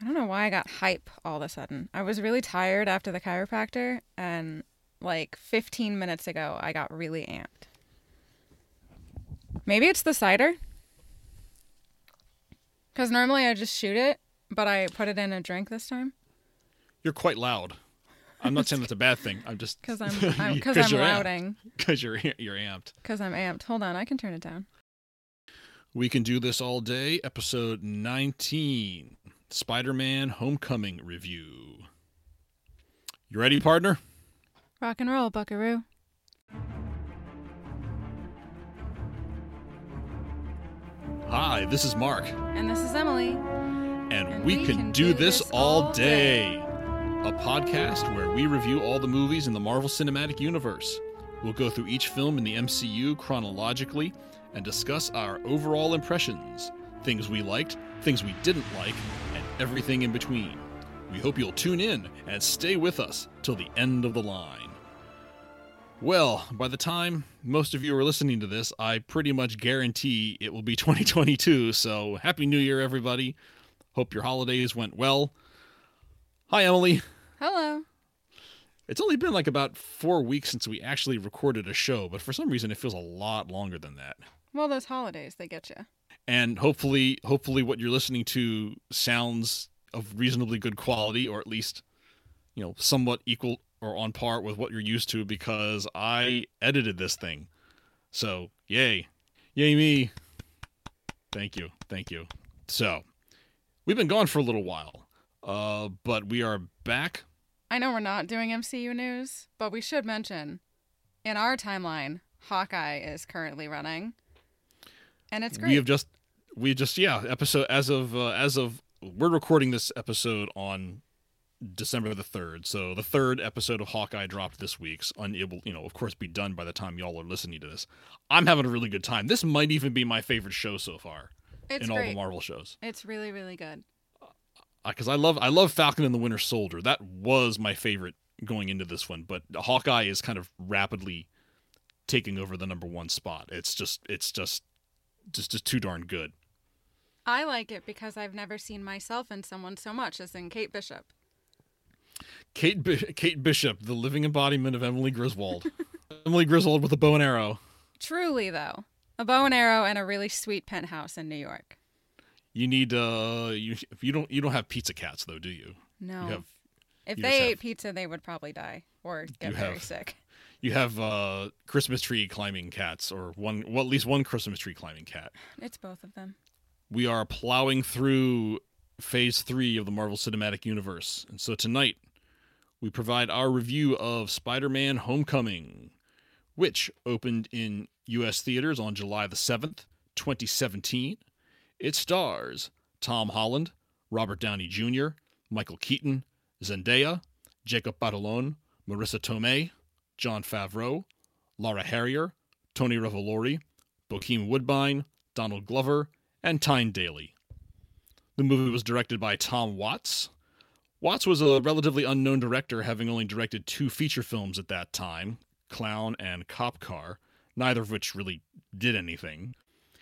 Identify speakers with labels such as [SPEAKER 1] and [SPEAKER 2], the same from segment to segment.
[SPEAKER 1] I don't know why I got hype all of a sudden. I was really tired after the chiropractor, and like 15 minutes ago, I got really amped. Maybe it's the cider. Because normally I just shoot it, but I put it in a drink this time.
[SPEAKER 2] You're quite loud. I'm not saying that's a bad thing. I'm just
[SPEAKER 1] Because I'm, I'm, cause I'm
[SPEAKER 2] you're
[SPEAKER 1] louding.
[SPEAKER 2] because you're you're amped.
[SPEAKER 1] Because I'm amped. Hold on, I can turn it down.
[SPEAKER 2] We can do this all day. Episode 19, Spider-Man: Homecoming review. You ready, partner?
[SPEAKER 1] Rock and roll, buckaroo.
[SPEAKER 2] Hi, this is Mark,
[SPEAKER 1] And this is Emily.
[SPEAKER 2] and,
[SPEAKER 1] And
[SPEAKER 2] we, can, do, this, all day. A podcast where we review all the movies in the Marvel Cinematic Universe. We'll go through each film in the MCU chronologically and discuss our overall impressions, things we liked, things we didn't like, everything in between. We hope you'll tune in and stay with us till the end of the line. Well, by the time most of you are listening to this, I pretty much guarantee it will be 2022, so Happy New Year, everybody. Hope your holidays went well. Hi, Emily.
[SPEAKER 1] Hello.
[SPEAKER 2] It's only been like about four weeks since we actually recorded a show, but for some reason it feels a lot longer than that.
[SPEAKER 1] Well, those holidays, they get you.
[SPEAKER 2] And hopefully, hopefully, what you're listening to sounds of reasonably good quality, or at least, you know, somewhat equal or on par with what you're used to, because I edited this thing. So, yay, yay me! Thank you, thank you. So, we've been gone for a little while, uh, but we are back
[SPEAKER 1] I know we're not doing MCU news, but we should mention in our timeline, Hawkeye is currently running. And it's great.
[SPEAKER 2] We have just we just yeah episode as of uh, as of we're recording this episode on December the third, so the third episode of Hawkeye dropped this week's. It will you know of course be done by the time y'all are listening to this. I'm having a really good time. This might even be my favorite show so far
[SPEAKER 1] it's
[SPEAKER 2] in all the Marvel shows
[SPEAKER 1] It's really, really good.
[SPEAKER 2] because I love I love Falcon and the Winter Soldier. That was my favorite going into this one, but Hawkeye is kind of rapidly taking over the number one spot. It's just it's just just just too darn good.
[SPEAKER 1] I like it because I've never seen myself in someone so much as in Kate Bishop.
[SPEAKER 2] Kate Bi- Kate Bishop, the living embodiment of Emily Griswold. Emily Griswold with a bow and arrow.
[SPEAKER 1] Truly, though, a bow and arrow and a really sweet penthouse in New York.
[SPEAKER 2] You need uh you you don't you don't have pizza cats though, do you?
[SPEAKER 1] No.
[SPEAKER 2] You have
[SPEAKER 1] if
[SPEAKER 2] you
[SPEAKER 1] they ate
[SPEAKER 2] have-
[SPEAKER 1] pizza, they would probably die or get very
[SPEAKER 2] have-
[SPEAKER 1] sick.
[SPEAKER 2] you have uh Christmas tree climbing cats or one well at least one Christmas tree climbing cat.
[SPEAKER 1] It's both of them.
[SPEAKER 2] We are plowing through phase 3 of the Marvel Cinematic Universe. And so tonight we provide our review of Spider-Man Homecoming, which opened in US theaters on July the 7th, 2017. It stars Tom Holland, Robert Downey Jr., Michael Keaton, Zendaya, Jacob Batalon, Marisa Tomei, Jon Favreau, Laura Harrier, Tony Revolori, Bokeem Woodbine, Donald Glover, and Tyne Daly. The movie was directed by Tom Watts. Watts was a relatively unknown director, having only directed two feature films at that time Clown and Cop Car, neither of which really did anything.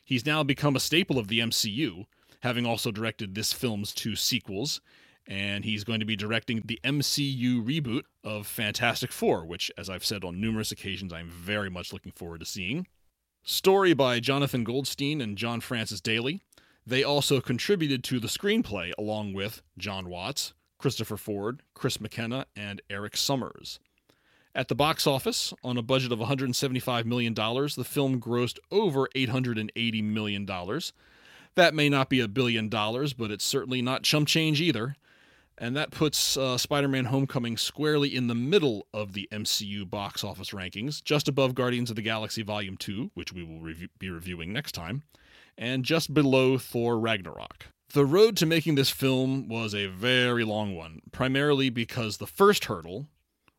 [SPEAKER 2] He's now become a staple of the MCU, having also directed this film's two sequels, and he's going to be directing the MCU reboot of Fantastic Four, which, as I've said on numerous occasions, I'm very much looking forward to seeing. Story by Jonathan Goldstein and John Francis Daly. They also contributed to the screenplay along with Jon Watts, Christopher Ford, Chris McKenna, and Erik Sommers. At the box office, on a budget of $175 million, the film grossed over $880 million. That may not be a billion dollars, but it's certainly not chump change either. And that puts uh, Spider Man Homecoming squarely in the middle of the MCU box office rankings, just above Guardians of the Galaxy Volume 2, which we will be reviewing next time, and just below Thor Ragnarok. The road to making this film was a very long one, primarily because the first hurdle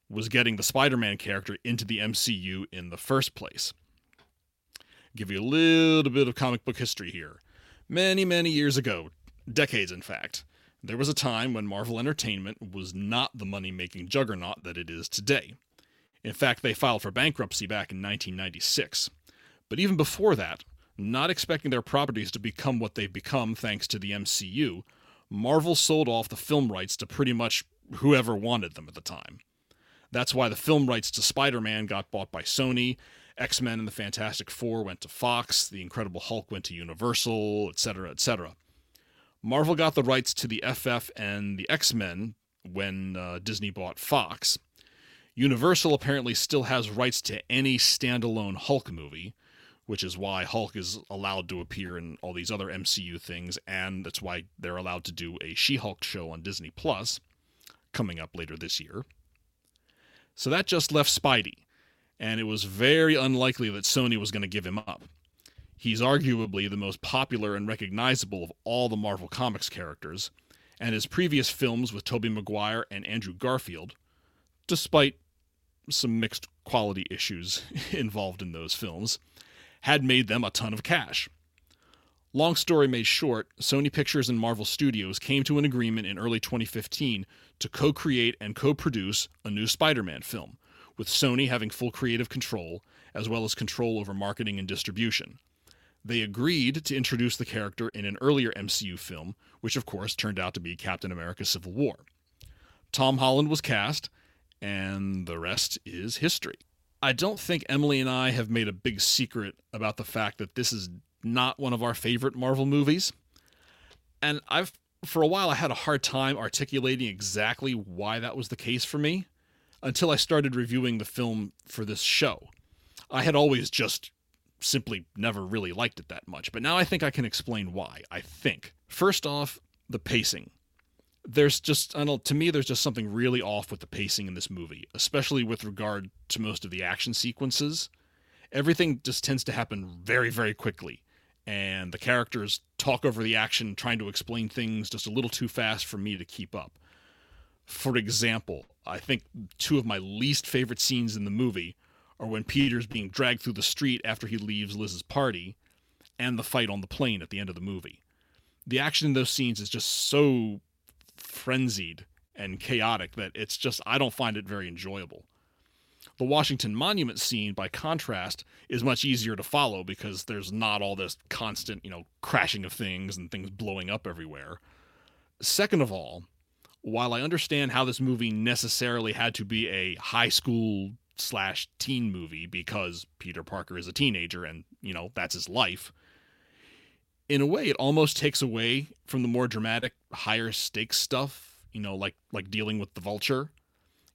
[SPEAKER 2] was getting the Spider Man character into the MCU in the first place. Give you a little bit of comic book history here. Many, many years ago, decades in fact, there was a time when Marvel Entertainment was not the money making juggernaut that it is today. In fact, they filed for bankruptcy back in 1996. But even before that, not expecting their properties to become what they've become thanks to the MCU, Marvel sold off the film rights to pretty much whoever wanted them at the time. That's why the film rights to Spider Man got bought by Sony, X Men and the Fantastic Four went to Fox, The Incredible Hulk went to Universal, etc., etc. Marvel got the rights to the FF and the X Men when uh, Disney bought Fox. Universal apparently still has rights to any standalone Hulk movie, which is why Hulk is allowed to appear in all these other MCU things, and that's why they're allowed to do a She Hulk show on Disney Plus coming up later this year. So that just left Spidey, and it was very unlikely that Sony was going to give him up. He's arguably the most popular and recognizable of all the Marvel Comics characters, and his previous films with Tobey Maguire and Andrew Garfield, despite some mixed quality issues involved in those films, had made them a ton of cash. Long story made short, Sony Pictures and Marvel Studios came to an agreement in early 2015 to co create and co produce a new Spider Man film, with Sony having full creative control, as well as control over marketing and distribution. They agreed to introduce the character in an earlier MCU film, which of course turned out to be Captain America Civil War. Tom Holland was cast, and the rest is history. I don't think Emily and I have made a big secret about the fact that this is not one of our favorite Marvel movies. And I've for a while I had a hard time articulating exactly why that was the case for me until I started reviewing the film for this show. I had always just simply never really liked it that much, but now I think I can explain why. I think. First off, the pacing. There's just, I don't, to me, there's just something really off with the pacing in this movie, especially with regard to most of the action sequences. Everything just tends to happen very, very quickly and the characters talk over the action, trying to explain things just a little too fast for me to keep up. For example, I think two of my least favorite scenes in the movie are when Peter's being dragged through the street after he leaves Liz's party, and the fight on the plane at the end of the movie. The action in those scenes is just so frenzied and chaotic that it's just, I don't find it very enjoyable. The Washington Monument scene, by contrast, is much easier to follow because there's not all this constant, you know, crashing of things and things blowing up everywhere. Second of all, while I understand how this movie necessarily had to be a high school slash teen movie because Peter Parker is a teenager and, you know, that's his life, in a way it almost takes away from the more dramatic, higher stakes stuff, you know, like like dealing with the vulture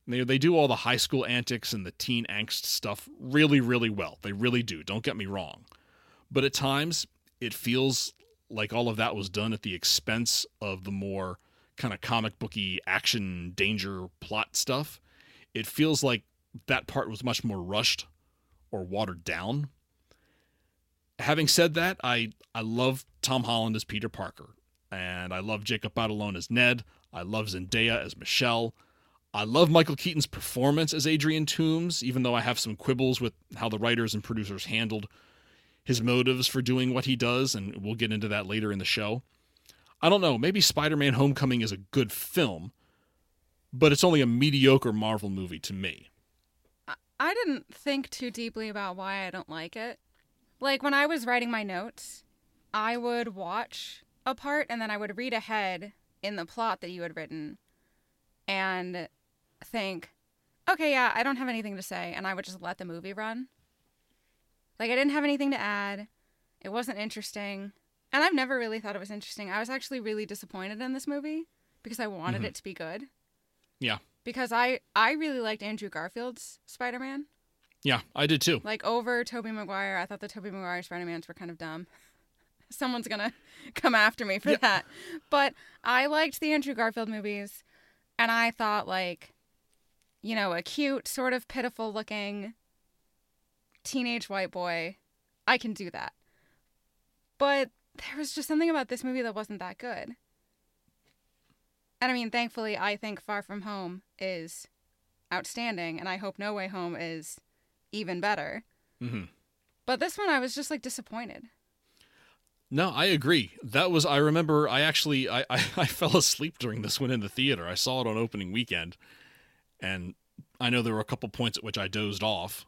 [SPEAKER 2] they, they do all the high school antics and the teen angst stuff really, really well. They really do. Don't get me wrong. But at times, it feels like all of that was done at the expense of the more kind of comic booky action danger plot stuff. It feels like that part was much more rushed or watered down. Having said that, I I love Tom Holland as Peter Parker, and I love Jacob Batalon as Ned. I love Zendaya as Michelle. I love Michael Keaton's performance as Adrian Toomes, even though I have some quibbles with how the writers and producers handled his motives for doing what he does, and we'll get into that later in the show. I don't know, maybe Spider Man Homecoming is a good film, but it's only a mediocre Marvel movie to me.
[SPEAKER 1] I didn't think too deeply about why I don't like it. Like when I was writing my notes, I would watch a part and then I would read ahead in the plot that you had written and think, okay, yeah, I don't have anything to say, and I would just let the movie run. Like, I didn't have anything to add. It wasn't interesting. And I've never really thought it was interesting. I was actually really disappointed in this movie because I wanted mm-hmm. it to be good.
[SPEAKER 2] Yeah.
[SPEAKER 1] Because I I really liked Andrew Garfield's Spider-Man.
[SPEAKER 2] Yeah, I did too.
[SPEAKER 1] Like over Tobey Maguire, I thought the Tobey Maguire Spider-Mans were kind of dumb. Someone's to come after me for yeah. that. But I liked the Andrew Garfield movies and I thought like you know, a cute, sort of pitiful looking teenage white boy, I can do that. But there was just something about this movie that wasn't that good. And I mean, thankfully, I think Far From Home is outstanding, and I hope No Way Home is even better.
[SPEAKER 2] Mm-hmm.
[SPEAKER 1] But this one, I was just like disappointed.
[SPEAKER 2] No, I agree. That was I remember. I actually I, I, I fell asleep during this one in the theater. I saw it on opening weekend, and I know there were a couple points at which I dozed off,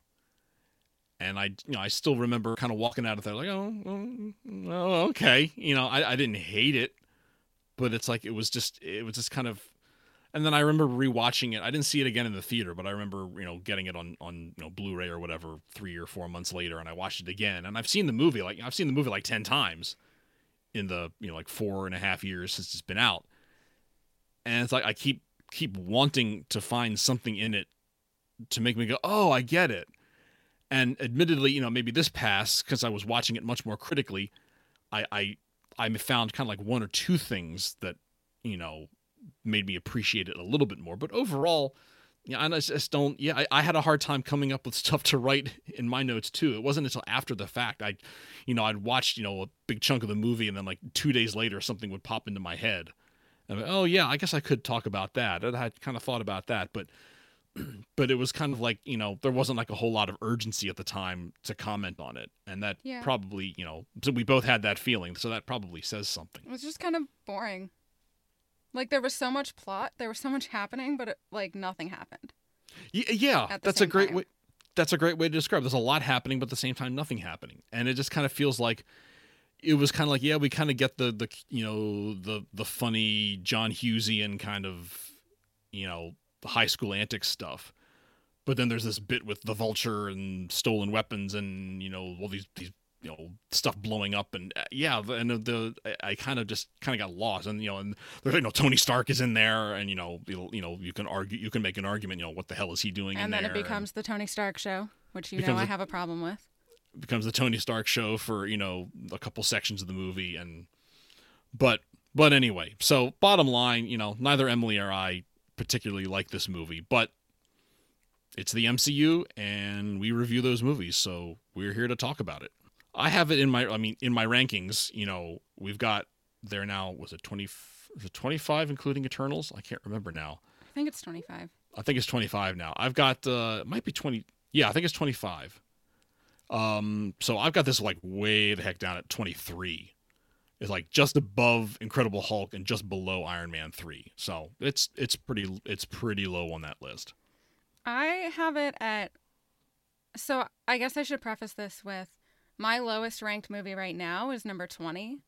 [SPEAKER 2] and I you know I still remember kind of walking out of there like oh, oh, oh okay you know I, I didn't hate it, but it's like it was just it was just kind of and then I remember rewatching it. I didn't see it again in the theater, but I remember, you know, getting it on on you know Blu-ray or whatever three or four months later, and I watched it again. And I've seen the movie like I've seen the movie like ten times in the you know like four and a half years since it's been out, and it's like I keep keep wanting to find something in it to make me go, oh, I get it. And admittedly, you know, maybe this pass because I was watching it much more critically, I I I found kind of like one or two things that you know made me appreciate it a little bit more. But overall, yeah, and I just don't. Yeah, I, I, had a hard time coming up with stuff to write in my notes too. It wasn't until after the fact I, you know, I'd watched you know a big chunk of the movie, and then like two days later, something would pop into my head. And like, oh yeah, I guess I could talk about that. I had kind of thought about that, but but it was kind of like you know there wasn't like a whole lot of urgency at the time to comment on it, and that yeah. probably you know so we both had that feeling, so that probably says something.
[SPEAKER 1] It was just kind of boring. Like there was so much plot, there was so much happening, but it, like nothing happened.
[SPEAKER 2] Y- yeah, that's a great time. way. That's a great way to describe. There's a lot happening, but at the same time, nothing happening, and it just kind of feels like it was kind of like yeah, we kind of get the the you know the the funny John Hughesian kind of you know high school antics stuff, but then there's this bit with the vulture and stolen weapons and you know all these these you know stuff blowing up and uh, yeah and the, I kind of just kind of got lost and you know and there's you know Tony Stark is in there and you know you know you can argue you can make an argument you know what the hell is he doing
[SPEAKER 1] and then it becomes and the Tony Stark show which you know I have a problem with.
[SPEAKER 2] Becomes the Tony Stark show for you know a couple sections of the movie and but but anyway so bottom line you know neither Emily or I particularly like this movie but it's the MCU and we review those movies so we're here to talk about it I have it in my I mean in my rankings, you know, we've got there now was it 20 was it 25 including Eternals? I can't remember now.
[SPEAKER 1] I think it's 25.
[SPEAKER 2] I think it's 25 now. I've got uh it might be 20 Yeah, I think it's 25. Um so I've got this like way the heck down at 23. It's like just above Incredible Hulk and just below Iron Man 3. So, it's it's pretty it's pretty low on that list.
[SPEAKER 1] I have it at so I guess I should preface this with my lowest ranked movie right now is number 20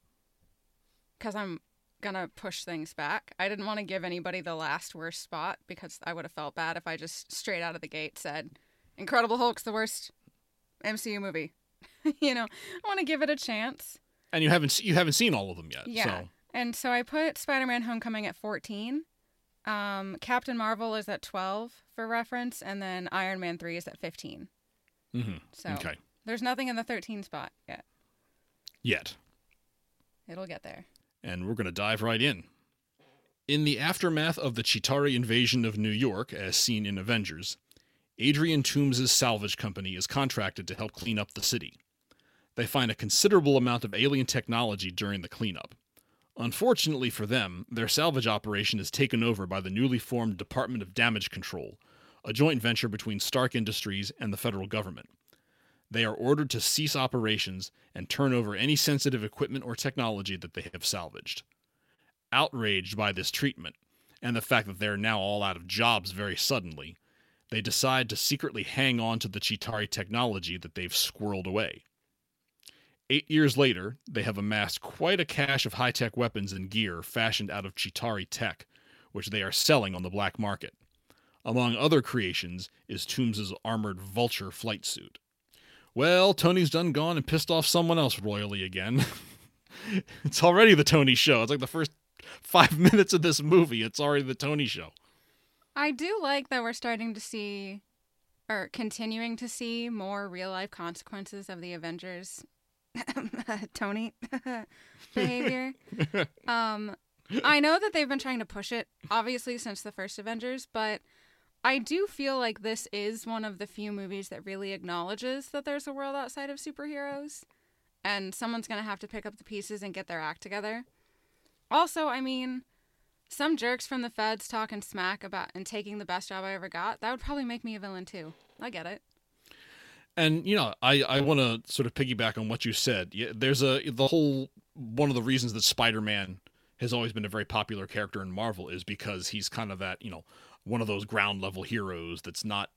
[SPEAKER 1] because I'm gonna push things back. I didn't want to give anybody the last worst spot because I would have felt bad if I just straight out of the gate said Incredible Hulk's the worst MCU movie. you know, I want to give it a chance.
[SPEAKER 2] And you haven't you haven't seen all of them yet.
[SPEAKER 1] Yeah.
[SPEAKER 2] So.
[SPEAKER 1] And so I put Spider-Man: Homecoming at 14. Um, Captain Marvel is at 12 for reference, and then Iron Man 3 is at 15.
[SPEAKER 2] Mm-hmm. So okay.
[SPEAKER 1] There's nothing in the 13 spot yet.
[SPEAKER 2] Yet.
[SPEAKER 1] It'll get there.
[SPEAKER 2] And we're going to dive right in. In the aftermath of the Chitauri invasion of New York, as seen in Avengers, Adrian Toomes' salvage company is contracted to help clean up the city. They find a considerable amount of alien technology during the cleanup. Unfortunately for them, their salvage operation is taken over by the newly formed Department of Damage Control, a joint venture between Stark Industries and the federal government they are ordered to cease operations and turn over any sensitive equipment or technology that they have salvaged. Outraged by this treatment, and the fact that they are now all out of jobs very suddenly, they decide to secretly hang on to the Chitauri technology that they've squirreled away. Eight years later, they have amassed quite a cache of high tech weapons and gear fashioned out of Chitauri tech, which they are selling on the black market. Among other creations is Toomes' armored vulture flight suit. Well, Tony's done gone and pissed off someone else royally again. it's already the Tony show. It's like the first five minutes of this movie. It's already the Tony show.
[SPEAKER 1] I do like that we're starting to see, or continuing to see, more real life consequences of the Avengers Tony behavior. um, I know that they've been trying to push it, obviously, since the first Avengers, but I do feel like this is one of the few movies that really acknowledges that there's a world outside of superheroes and someone's going to have to pick up the pieces and get their act together. Also, I mean, some jerks from the feds talking smack about and taking the best job I ever got, that would probably make me a villain too. I get it.
[SPEAKER 2] And you know, I I want to sort of piggyback on what you said. Yeah, there's a the whole one of the reasons that Spider-Man has always been a very popular character in Marvel is because he's kind of that, you know, one of those ground level heroes that's not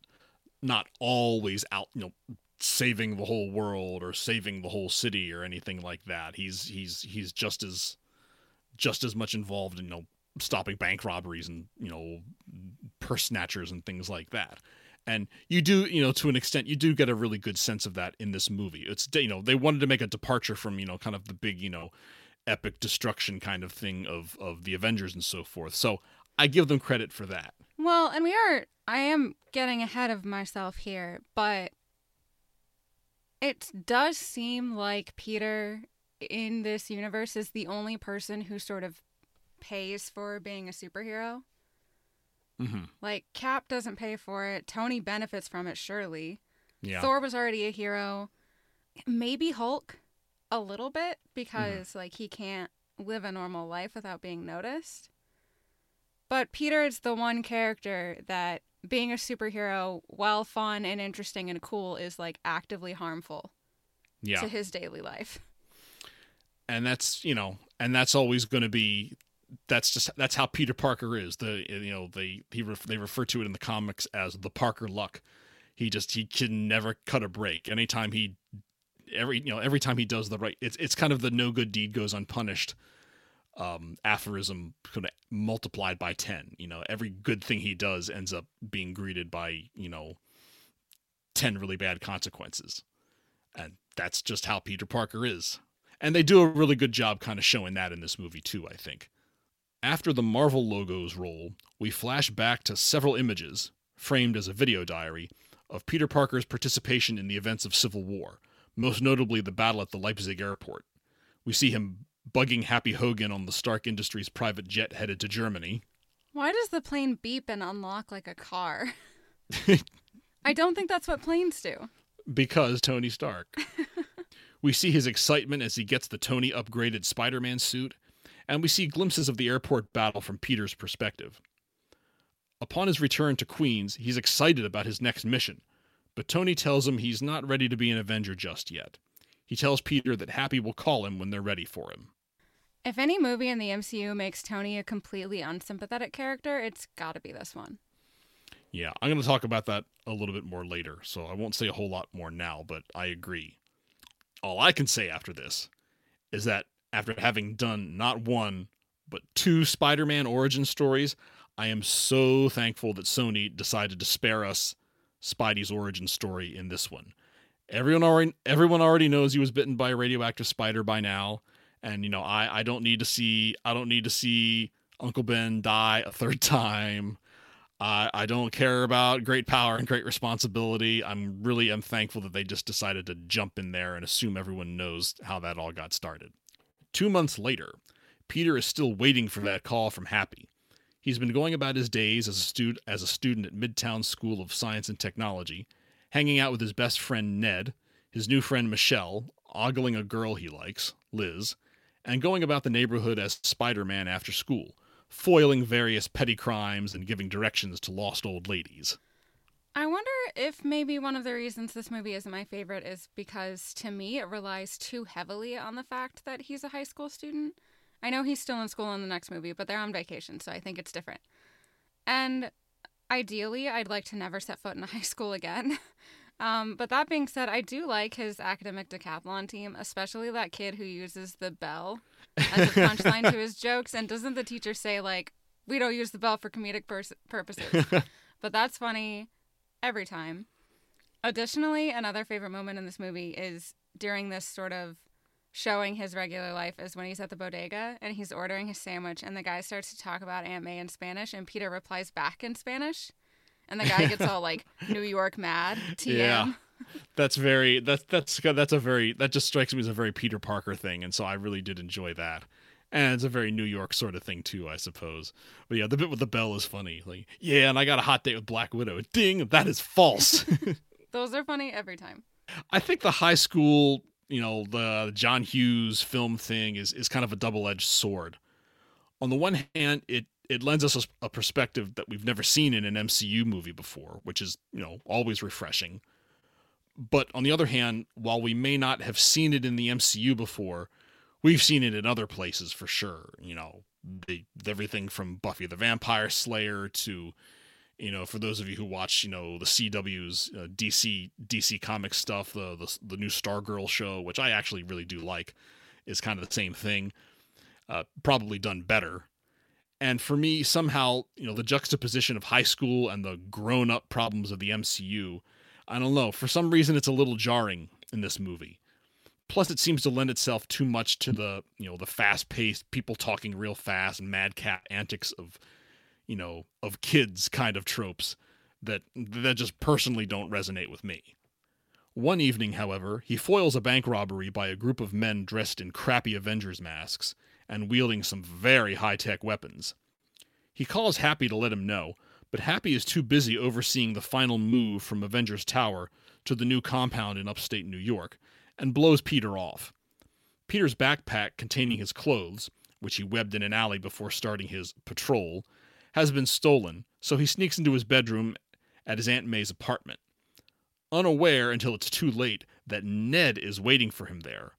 [SPEAKER 2] not always out you know saving the whole world or saving the whole city or anything like that he's he's he's just as just as much involved in you know stopping bank robberies and you know purse snatchers and things like that and you do you know to an extent you do get a really good sense of that in this movie. It's you know they wanted to make a departure from you know kind of the big you know epic destruction kind of thing of of the avengers and so forth. So i give them credit for that.
[SPEAKER 1] Well, and we are, I am getting ahead of myself here, but it does seem like Peter in this universe is the only person who sort of pays for being a superhero.
[SPEAKER 2] Mm-hmm.
[SPEAKER 1] Like, Cap doesn't pay for it, Tony benefits from it, surely.
[SPEAKER 2] yeah
[SPEAKER 1] Thor was already a hero. Maybe Hulk a little bit because like he can't live a normal life without being noticed. But Peter is the one character that being a superhero, while fun and interesting and cool, is like actively harmful
[SPEAKER 2] yeah
[SPEAKER 1] to his daily life.
[SPEAKER 2] and that's you know and that's always going to be that's just that's how Peter Parker is. The you know they he ref, they refer to it in the comics as the Parker luck. He just he can never cut a break. Anytime he every you know every time he does the right it's it's kind of the no good deed goes unpunished um aphorism kind of multiplied by 10 you know every good thing he does ends up being greeted by you know 10 really bad consequences. And that's just how Peter Parker is. And they do a really good job kind of showing that in this movie too i think after the marvel logos roll we flash back to several images framed as a video diary of peter parker's participation in the events of civil war most notably the battle at the leipzig airport we see him bugging happy hogan on the stark industries private jet headed to germany
[SPEAKER 1] Why does the plane beep and unlock like a car? I don't think that's what planes do.
[SPEAKER 2] because Tony Stark. we see his excitement as he gets the Tony upgraded Spider Man suit, and we see glimpses of the airport battle from Peter's perspective. Upon his return to Queens, he's excited about his next mission, but Tony tells him he's not ready to be an Avenger just yet. He tells Peter that Happy will call him when they're ready for him.
[SPEAKER 1] If any movie in the MCU makes Tony a completely unsympathetic character, it's got to be this one.
[SPEAKER 2] Yeah, I'm going to talk about that a little bit more later, so I won't say a whole lot more now, but I agree. All I can say after this is that after having done not one, but two Spider Man origin stories, I am so thankful that Sony decided to spare us Spidey's origin story in this one. Everyone already everyone already knows he was bitten by a radioactive spider by now, and you know, I, I don't need to see I don't need to see Uncle Ben die a third time. I I don't care about great power and great responsibility. I'm really am thankful that they just decided to jump in there and assume everyone knows how that all got started. Two months later, Peter is still waiting for that call from Happy. He's been going about his days as a as a student at Midtown School of Science and Technology, hanging out with his best friend Ned, his new friend Michelle, ogling a girl he likes, Liz, and going about the neighborhood as Spider-Man after school foiling various petty crimes and giving directions to lost old ladies.
[SPEAKER 1] I wonder if maybe one of the reasons this movie isn't my favorite is because to me it relies too heavily on the fact that he's a high school student. I know he's still in school in the next movie, but they're on vacation, so I think it's different. And ideally, I'd like to never set foot in a high school again. Um, but that being said, I do like his academic decathlon team, especially that kid who uses the bell as a punchline to his jokes. And doesn't the teacher say, like, we don't use the bell for comedic pers- purposes? but that's funny every time. Additionally, another favorite moment in this movie is during this sort of showing his regular life is when he's at the bodega and he's ordering his sandwich and the guy starts to talk about Aunt May in Spanish and Peter replies back in Spanish. And the guy gets all like New York mad. TM.
[SPEAKER 2] Yeah. That's very that's that's that's a very that just strikes me as a very Peter Parker thing, and so I really did enjoy that. And it's a very New York sort of thing too, I suppose. But yeah, the bit with the bell is funny. Like, yeah, and I got a hot date with Black Widow. Ding, that is false.
[SPEAKER 1] Those are funny every time.
[SPEAKER 2] I think the high school, you know, the John Hughes film thing is is kind of a double-edged sword. On the one hand, it it lends us a, a perspective that we've never seen in an MCU movie before, which is, you know, always refreshing. But on the other hand, while we may not have seen it in the MCU before, we've seen it in other places for sure. You know, the, everything from Buffy the Vampire Slayer to, you know, for those of you who watch, you know, the CW's uh, DC DC comic stuff, the, the the new Stargirl show, which I actually really do like, is kind of the same thing. uh, probably done better. And for me, somehow, you know, the juxtaposition of high school and the grown up problems of the MCU, I don't know, for some reason it's a little jarring in this movie. Plus, it seems to lend itself too much to the, you know, the fast paced, people talking real fast and madcap antics of, you know, of kids kind of tropes that that just personally don't resonate with me. One evening, however, he foils a bank robbery by a group of men dressed in crappy Avengers masks and wielding some very high tech weapons. He calls Happy to let him know, but Happy is too busy overseeing the final move from Avengers Tower to the new compound in upstate New York and blows Peter off. Peter's backpack containing his clothes, which he webbed in an alley before starting his patrol, has been stolen, so he sneaks into his bedroom at his Aunt May's apartment. Unaware until it's too late that Ned is waiting for him there,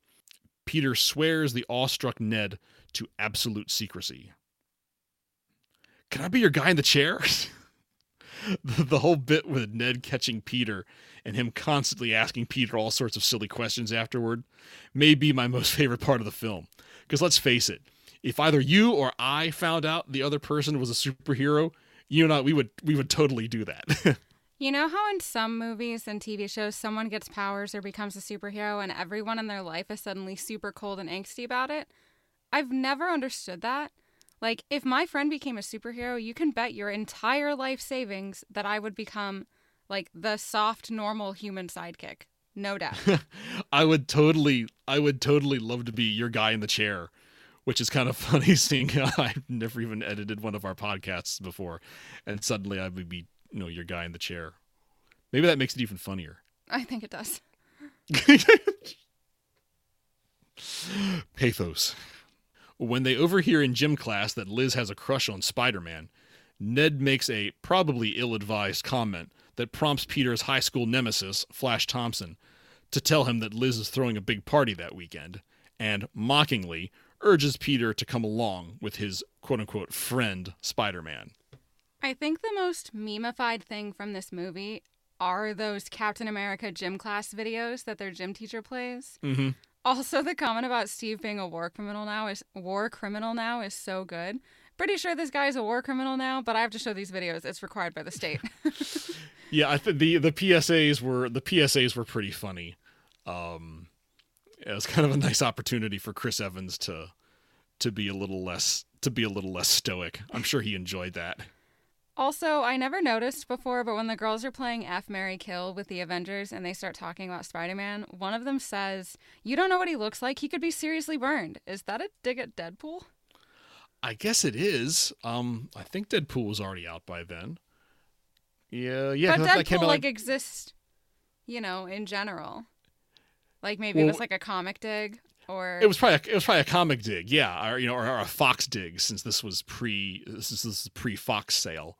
[SPEAKER 2] Peter swears the awestruck Ned to absolute secrecy. Can I be your guy in the chair? the, whole bit with Ned catching Peter and him constantly asking Peter all sorts of silly questions afterward may be my most favorite part of the film. Because let's face it, if either you or I found out the other person was a superhero, you know, we would we would totally do that.
[SPEAKER 1] You know how in some movies and TV shows someone gets powers or becomes a superhero and everyone in their life is suddenly super cold and angsty about it? I've never understood that. Like, if my friend became a superhero, you can bet your entire life savings that I would become like the soft, normal human sidekick. No doubt.
[SPEAKER 2] I would totally, I would totally love to be your guy in the chair, which is kind of funny seeing I've never even edited one of our podcasts before, and suddenly I would be you know your guy in the chair. Maybe that makes it even funnier.
[SPEAKER 1] I think it does.
[SPEAKER 2] Pathos. When they overhear in gym class that Liz has a crush on Spider Man, Ned makes a probably ill advised comment that prompts Peter's high school nemesis, Flash Thompson, to tell him that Liz is throwing a big party that weekend, and mockingly urges Peter to come along with his quote unquote friend, Spider Man.
[SPEAKER 1] I think the most memeified thing from this movie are those Captain America gym class videos that their gym teacher plays.
[SPEAKER 2] Mm-hmm.
[SPEAKER 1] Also, the comment about Steve being a war criminal now is war criminal now is so good. Pretty sure this guy is a war criminal now, but I have to show these videos. It's required by the state.
[SPEAKER 2] yeah, I think the the PSAs were the PSAs were pretty funny. Um, it was kind of a nice opportunity for Chris Evans to to be a little less to be a little less stoic. I'm sure he enjoyed that.
[SPEAKER 1] Also, I never noticed before, but when the girls are playing F Mary Kill with the Avengers and they start talking about Spider Man, one of them says, You don't know what he looks like. He could be seriously burned. Is that a dig at Deadpool?
[SPEAKER 2] I guess it is. Um, I think Deadpool was already out by then. Yeah, yeah.
[SPEAKER 1] But Deadpool, like, like, exists, you know, in general. Like maybe well, it was like a comic dig or
[SPEAKER 2] it was probably a, it was probably a comic dig, yeah, or you know, or, or a Fox dig since this was pre this is, this is pre Fox sale.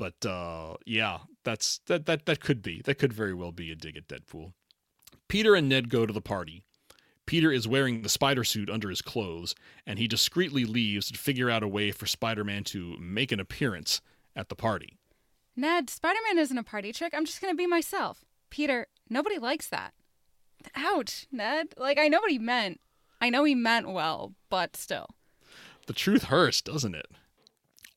[SPEAKER 2] But uh, yeah, that's that that that could be that could very well be a dig at Deadpool. Peter and Ned go to the party. Peter is wearing the spider suit under his clothes, and he discreetly leaves to figure out a way for Spider Man to make an appearance at the party.
[SPEAKER 1] Ned, Spider Man isn't a party trick. I'm just going to be myself. Peter, nobody likes that. Ouch, Ned. Like, I know what he meant. I know he meant well, but still.
[SPEAKER 2] The truth hurts, doesn't it?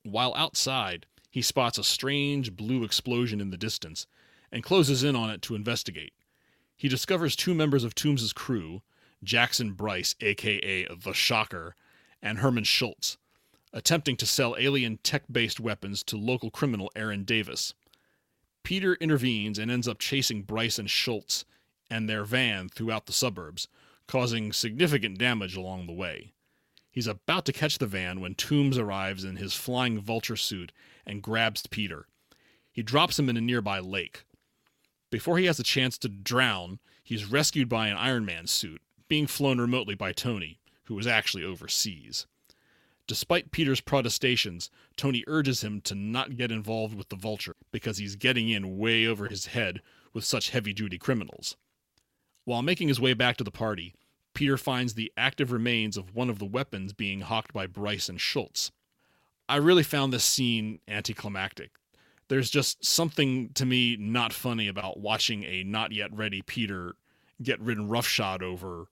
[SPEAKER 2] While outside, he spots a strange blue explosion in the distance and closes in on it to investigate. He discovers two members of Toomes' crew, Jackson Bryce, aka the Shocker, and Herman Schultz, attempting to sell alien tech based weapons to local criminal Aaron Davis. Peter intervenes and ends up chasing Bryce and Schultz and their van throughout the suburbs, causing significant damage along the way. He's about to catch the van when Toomes arrives in his flying vulture suit and grabs Peter. He drops him in a nearby lake. Before he has a chance to drown, he's rescued by an Iron Man suit, being flown remotely by Tony, who was actually overseas. Despite Peter's protestations, Tony urges him to not get involved with the Vulture because he's getting in way over his head with such heavy duty criminals. While making his way back to the party, Peter finds the active remains of one of the weapons being hawked by Bryce and Schultz. I really found this scene anticlimactic. There's just something to me not funny about watching a not yet ready Peter get ridden roughshod over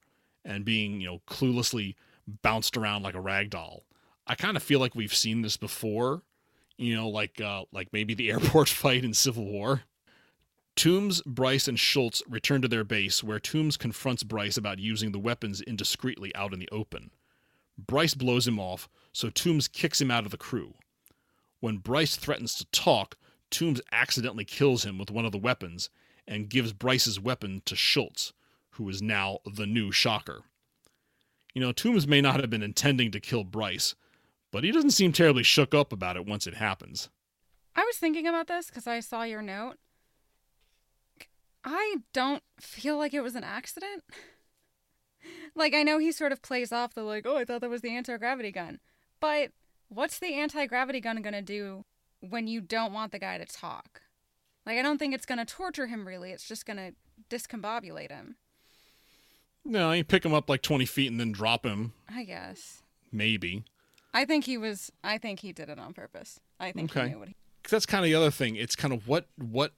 [SPEAKER 2] and being, you know, cluelessly bounced around like a rag doll. I kind of feel like we've seen this before, you know, like uh, like maybe the airport fight in Civil War. Toomes, Bryce, and Schultz return to their base, where Toomes confronts Bryce about using the weapons indiscreetly out in the open. Bryce blows him off, so Toomes kicks him out of the crew. When Bryce threatens to talk, Toomes accidentally kills him with one of the weapons and gives Bryce's weapon to Schultz, who is now the new Shocker. You know, Toomes may not have been intending to kill Bryce, but he doesn't seem terribly shook up about it once it happens.
[SPEAKER 1] I was thinking about this because I saw your note. I don't feel like it was an accident. like, I know he sort of plays off the, like, oh, I thought that was the anti gravity gun. But what's the anti gravity gun going to do when you don't want the guy to talk? Like, I don't think it's going to torture him really. It's just going to discombobulate him.
[SPEAKER 2] No, you pick him up like 20 feet and then drop him.
[SPEAKER 1] I guess.
[SPEAKER 2] Maybe.
[SPEAKER 1] I think he was, I think he did it on purpose. I think
[SPEAKER 2] Okay.
[SPEAKER 1] he knew what he.
[SPEAKER 2] Cause that's kind of the other thing. It's kind of what what.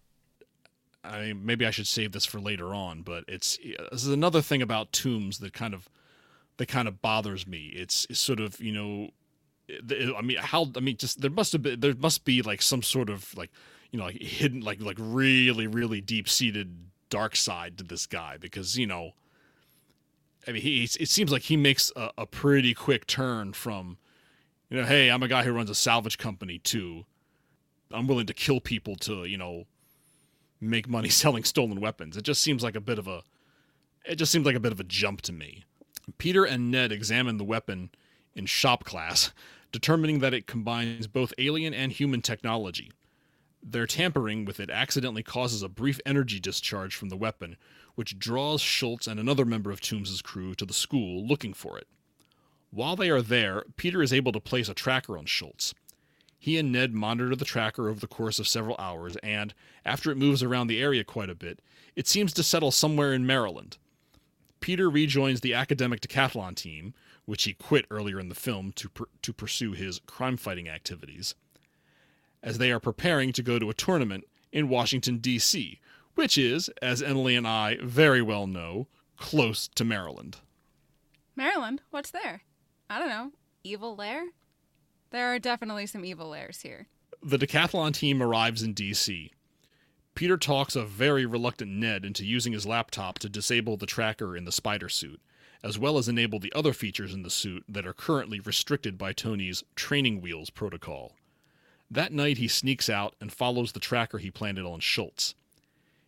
[SPEAKER 2] I mean, maybe I should save this for later on, but it's this is another thing about Toomes that kind of that kind of bothers me. It's, it's sort of you know, I mean, how I mean, just there must have been there must be like some sort of like you know like hidden like like really really deep seated dark side to this guy because you know. I mean, he it seems like he makes a, a pretty quick turn from, you know, hey, I'm a guy who runs a salvage company too. I'm willing to kill people to, you know, make money selling stolen weapons. It just seems like a bit of a it just seems like a bit of a jump to me. Peter and Ned examine the weapon in shop class, determining that it combines both alien and human technology. Their tampering with it accidentally causes a brief energy discharge from the weapon, which draws Schultz and another member of Toomes' crew to the school looking for it. While they are there, Peter is able to place a tracker on Schultz. He and Ned monitor the tracker over the course of several hours, and, after it moves around the area quite a bit, it seems to settle somewhere in Maryland. Peter rejoins the academic decathlon team, which he quit earlier in the film to, pur- to pursue his crime fighting activities, as they are preparing to go to a tournament in Washington, D.C., which is, as Emily and I very well know, close to Maryland.
[SPEAKER 1] Maryland, what's there? I don't know. Evil lair? There are definitely some evil lairs here.
[SPEAKER 2] The decathlon team arrives in DC. Peter talks a very reluctant Ned into using his laptop to disable the tracker in the spider suit, as well as enable the other features in the suit that are currently restricted by Tony's training wheels protocol. That night, he sneaks out and follows the tracker he planted on Schultz.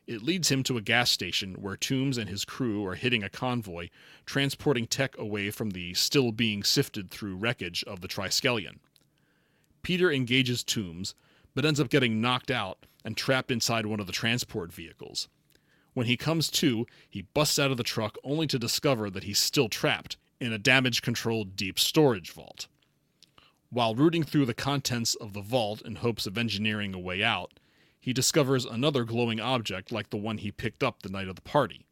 [SPEAKER 2] It leads him to a gas station where Toomes and his crew are hitting a convoy, transporting tech away from the still being sifted through wreckage of the Triskelion. Peter engages Toomes, but ends up getting knocked out and trapped inside one of the transport vehicles. When he comes to, he busts out of the truck only to discover that he's still trapped in a damage controlled deep storage vault. While rooting through the contents of the vault in hopes of engineering a way out, he discovers another glowing object like the one he picked up the night of the party,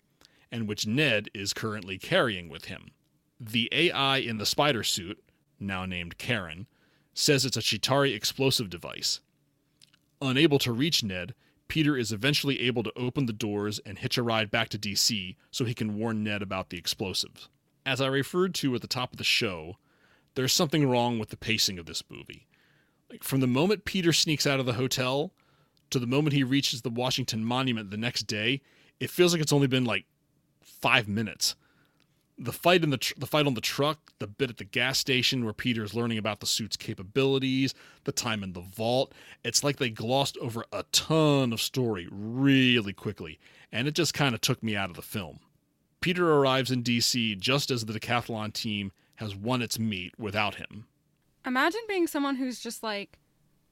[SPEAKER 2] and which Ned is currently carrying with him. The AI in the spider suit, now named Karen, says it's a Chitauri explosive device. Unable to reach Ned, Peter is eventually able to open the doors and hitch a ride back to DC so he can warn Ned about the explosives. As I referred to at the top of the show, there's something wrong with the pacing of this movie. Like from the moment Peter sneaks out of the hotel to the moment he reaches the Washington Monument the next day, it feels like it's only been like 5 minutes the fight in the tr- the fight on the truck, the bit at the gas station where Peter is learning about the suit's capabilities, the time in the vault, it's like they glossed over a ton of story really quickly, and it just kind of took me out of the film. Peter arrives in DC just as the decathlon team has won its meet without him.
[SPEAKER 1] Imagine being someone who's just like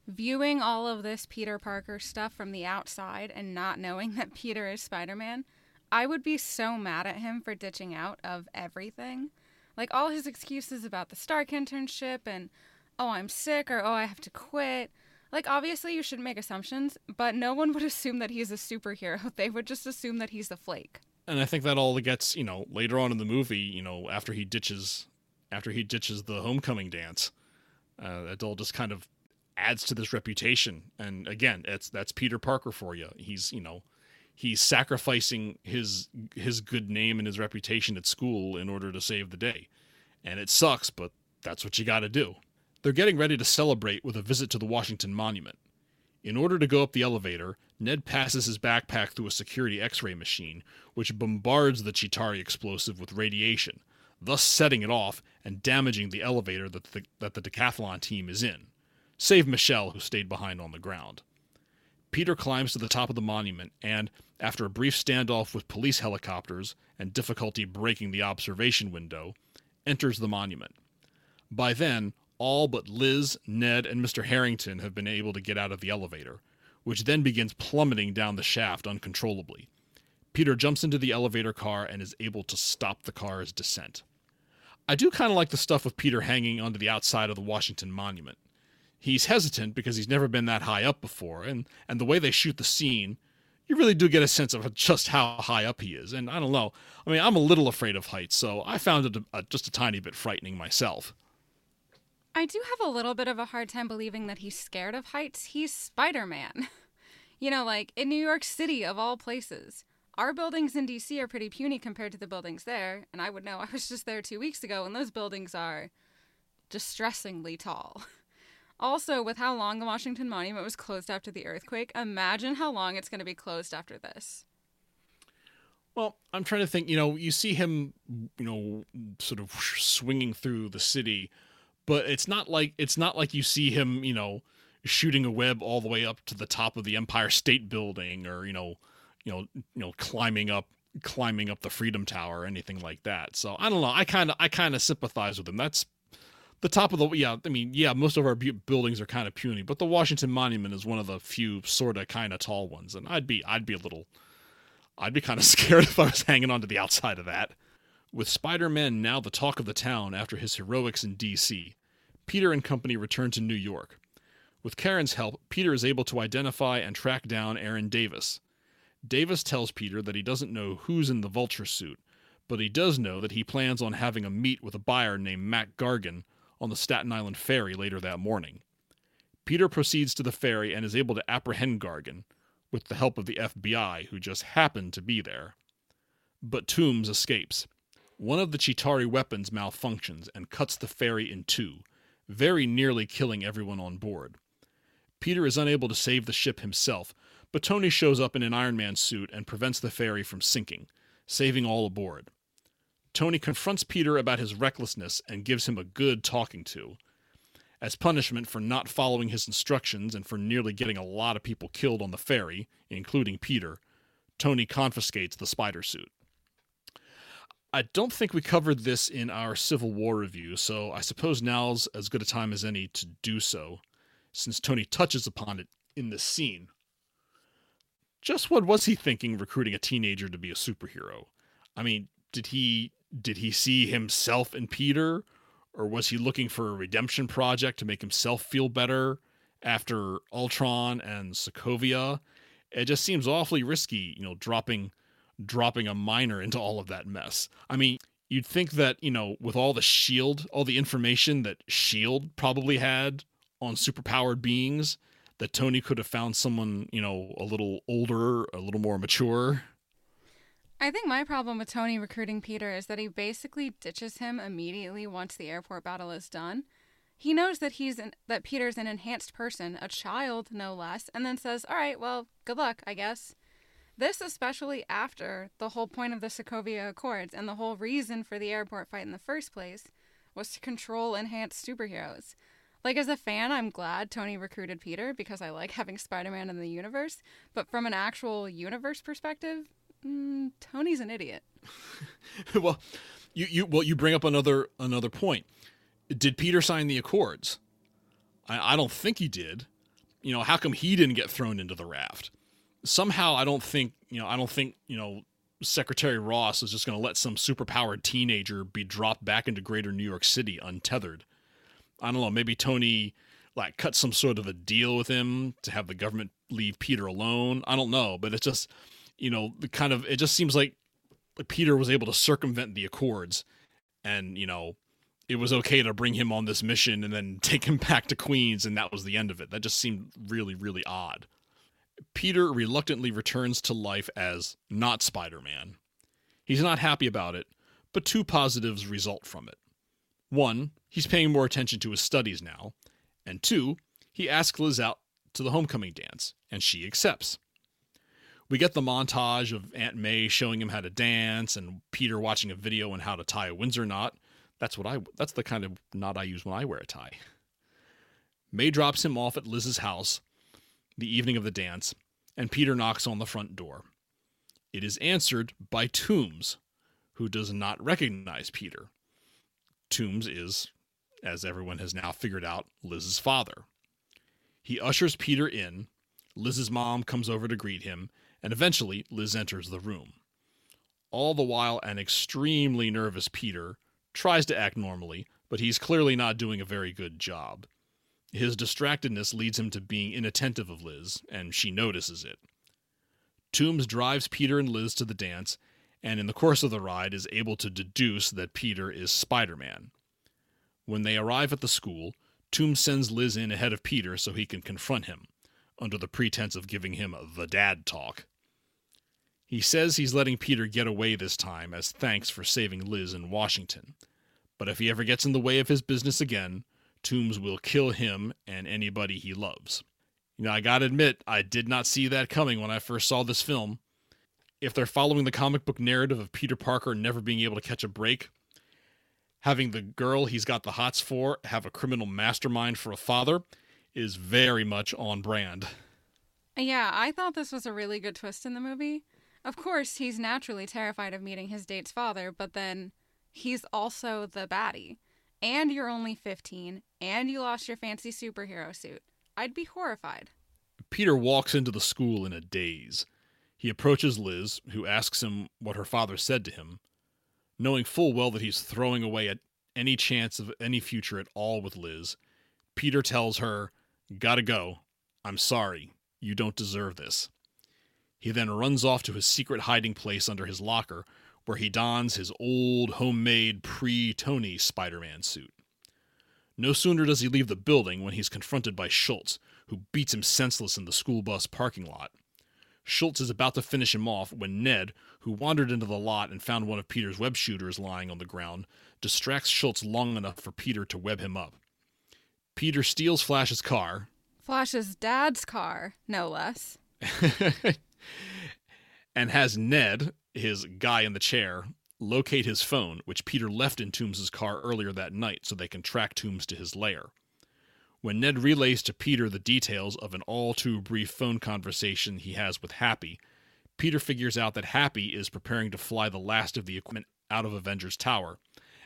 [SPEAKER 1] viewing all of this Peter Parker stuff from the outside and not knowing that Peter is Spider Man. I would be so mad at him for ditching out of everything. Like all his excuses about the Stark internship and, oh, I'm sick or oh, I have to quit. Like, obviously, you shouldn't make assumptions, but no one would assume that he's a superhero. They would just assume that he's a flake.
[SPEAKER 2] And I think that all gets, you know, later on in the movie, you know, after he ditches after he ditches the homecoming dance, uh, that all just kind of adds to this reputation. And again, it's that's Peter Parker for you. He's, you know, he's sacrificing his his good name and his reputation at school in order to save the day. And it sucks, but that's what you gotta do. They're getting ready to celebrate with a visit to the Washington Monument. In order to go up the elevator, Ned passes his backpack through a security x ray machine, which bombards the Chitauri explosive with radiation, thus setting it off and damaging the elevator that the, that the decathlon team is in, save Michelle, who stayed behind on the ground. Peter climbs to the top of the monument and, after a brief standoff with police helicopters and difficulty breaking the observation window, enters the monument. By then, all but Liz, Ned, and Mr. Harrington have been able to get out of the elevator, which then begins plummeting down the shaft uncontrollably. Peter jumps into the elevator car and is able to stop the car's descent. I do kind of like the stuff with Peter hanging onto the outside of the Washington Monument. He's hesitant because he's never been that high up before, and, and the way they shoot the scene, you really do get a sense of just how high up he is. And I don't know, I mean, I'm a little afraid of heights, so I found it a, a, just a tiny bit frightening myself.
[SPEAKER 1] I do have a little bit of a hard time believing that he's scared of heights. He's Spider Man. You know, like in New York City, of all places. Our buildings in DC are pretty puny compared to the buildings there, and I would know I was just there two weeks ago, and those buildings are distressingly tall. Also, with how long the Washington Monument was closed after the earthquake, imagine how long it's going to be closed after this.
[SPEAKER 2] Well, I'm trying to think, you know, you see him, you know, sort of swinging through the city, but it's not like it's not like you see him, you know, shooting a web all the way up to the top of the Empire State Building or, you know, you know, you know, climbing up climbing up the Freedom Tower or anything like that. So, I don't know. I kind of I kind of sympathize with him. That's the top of the yeah i mean yeah most of our bu- buildings are kind of puny but the washington monument is one of the few sort of kind of tall ones and i'd be i'd be a little i'd be kind of scared if i was hanging on to the outside of that. With spider-man now the talk of the town after his heroics in dc peter and company return to new york. With karen's help peter is able to identify and track down aaron davis. Davis tells peter that he doesn't know who's in the vulture suit but he does know that he plans on having a meet with a buyer named mac gargan on the Staten Island ferry later that morning. Peter proceeds to the ferry and is able to apprehend Gargan, with the help of the FBI, who just happened to be there. But Toomes escapes. One of the Chitauri weapons malfunctions and cuts the ferry in two, very nearly killing everyone on board. Peter is unable to save the ship himself, but Tony shows up in an Iron Man suit and prevents the ferry from sinking, saving all aboard. Tony confronts Peter about his recklessness and gives him a good talking to. As punishment for not following his instructions and for nearly getting a lot of people killed on the ferry, including Peter, Tony confiscates the spider suit. I don't think we covered this in our Civil War review, so I suppose now's as good a time as any to do so, since Tony touches upon it in this scene. Just what was he thinking recruiting a teenager to be a superhero? I mean, did he did he see himself in Peter, or was he looking for a redemption project to make himself feel better after Ultron and Sokovia? It just seems awfully risky, you know, dropping dropping a minor into all of that mess. I mean, you'd think that, you know, with all the shield, all the information that shield probably had on superpowered beings, that Tony could have found someone, you know, a little older, a little more mature
[SPEAKER 1] I think my problem with Tony recruiting Peter is that he basically ditches him immediately once the airport battle is done. He knows that he's an, that Peter's an enhanced person, a child no less, and then says, "All right, well, good luck, I guess." This especially after the whole point of the Sokovia Accords and the whole reason for the airport fight in the first place was to control enhanced superheroes. Like as a fan, I'm glad Tony recruited Peter because I like having Spider-Man in the universe, but from an actual universe perspective, mm, Tony's an idiot.
[SPEAKER 2] well, you you well you bring up another another point. Did Peter sign the accords? I, I don't think he did. You know, how come he didn't get thrown into the raft? Somehow, I don't think you know. I don't think you know. Secretary Ross is just going to let some superpowered teenager be dropped back into Greater New York City untethered. I don't know. Maybe Tony like cut some sort of a deal with him to have the government leave Peter alone. I don't know, but it's just you know, the kind of it just seems like like Peter was able to circumvent the Accords, and you know, it was okay to bring him on this mission and then take him back to Queens, and that was the end of it. That just seemed really, really odd. Peter reluctantly returns to life as not Spider Man. He's not happy about it, but two positives result from it. One, he's paying more attention to his studies now, and two, he asks Liz out to the homecoming dance, and she accepts. We get the montage of Aunt May showing him how to dance and Peter watching a video on how to tie a Windsor knot. That's what I that's the kind of knot I use when I wear a tie. May drops him off at Liz's house the evening of the dance, and Peter knocks on the front door. It is answered by Toomes, who does not recognize Peter. Toomes is, as everyone has now figured out, Liz's father. He ushers Peter in, Liz's mom comes over to greet him, and eventually Liz enters the room. All the while, an extremely nervous Peter tries to act normally, but he's clearly not doing a very good job. His distractedness leads him to being inattentive of Liz, and she notices it. Toomes drives Peter and Liz to the dance, and in the course of the ride is able to deduce that Peter is Spider Man. When they arrive at the school, Toomes sends Liz in ahead of Peter so he can confront him, under the pretense of giving him the dad talk. He says he's letting Peter get away this time as thanks for saving Liz in Washington. But if he ever gets in the way of his business again, Toomes will kill him and anybody he loves. You know, I gotta admit, I did not see that coming when I first saw this film. If they're following the comic book narrative of Peter Parker never being able to catch a break, having the girl he's got the hots for have a criminal mastermind for a father is very much on brand.
[SPEAKER 1] Yeah, I thought this was a really good twist in the movie. Of course, he's naturally terrified of meeting his date's father, but then he's also the baddie. And you're only 15, and you lost your fancy superhero suit. I'd be horrified.
[SPEAKER 2] Peter walks into the school in a daze. He approaches Liz, who asks him what her father said to him. Knowing full well that he's throwing away at any chance of any future at all with Liz, Peter tells her, Gotta go. I'm sorry. You don't deserve this. He then runs off to his secret hiding place under his locker, where he dons his old homemade pre Tony Spider Man suit. No sooner does he leave the building when he's confronted by Schultz, who beats him senseless in the school bus parking lot. Schultz is about to finish him off when Ned, who wandered into the lot and found one of Peter's web shooters lying on the ground, distracts Schultz long enough for Peter to web him up. Peter steals Flash's car.
[SPEAKER 1] Flash's dad's car, no less.
[SPEAKER 2] and has Ned, his guy in the chair, locate his phone, which Peter left in Toomes' car earlier that night so they can track Toomes to his lair. When Ned relays to Peter the details of an all too brief phone conversation he has with Happy, Peter figures out that Happy is preparing to fly the last of the equipment out of Avengers Tower,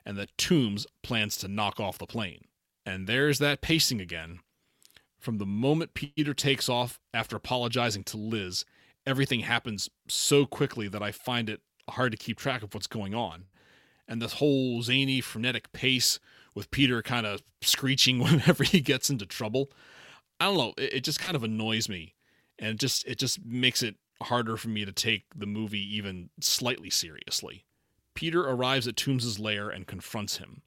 [SPEAKER 2] and that Toomes plans to knock off the plane. And there's that pacing again. From the moment Peter takes off after apologizing to Liz, everything happens so quickly that I find it hard to keep track of what's going on. And this whole zany, frenetic pace with Peter kind of screeching whenever he gets into trouble, I don't know. It, it just kind of annoys me, and it just it just makes it harder for me to take the movie even slightly seriously. Peter arrives at Toomes' lair and confronts him.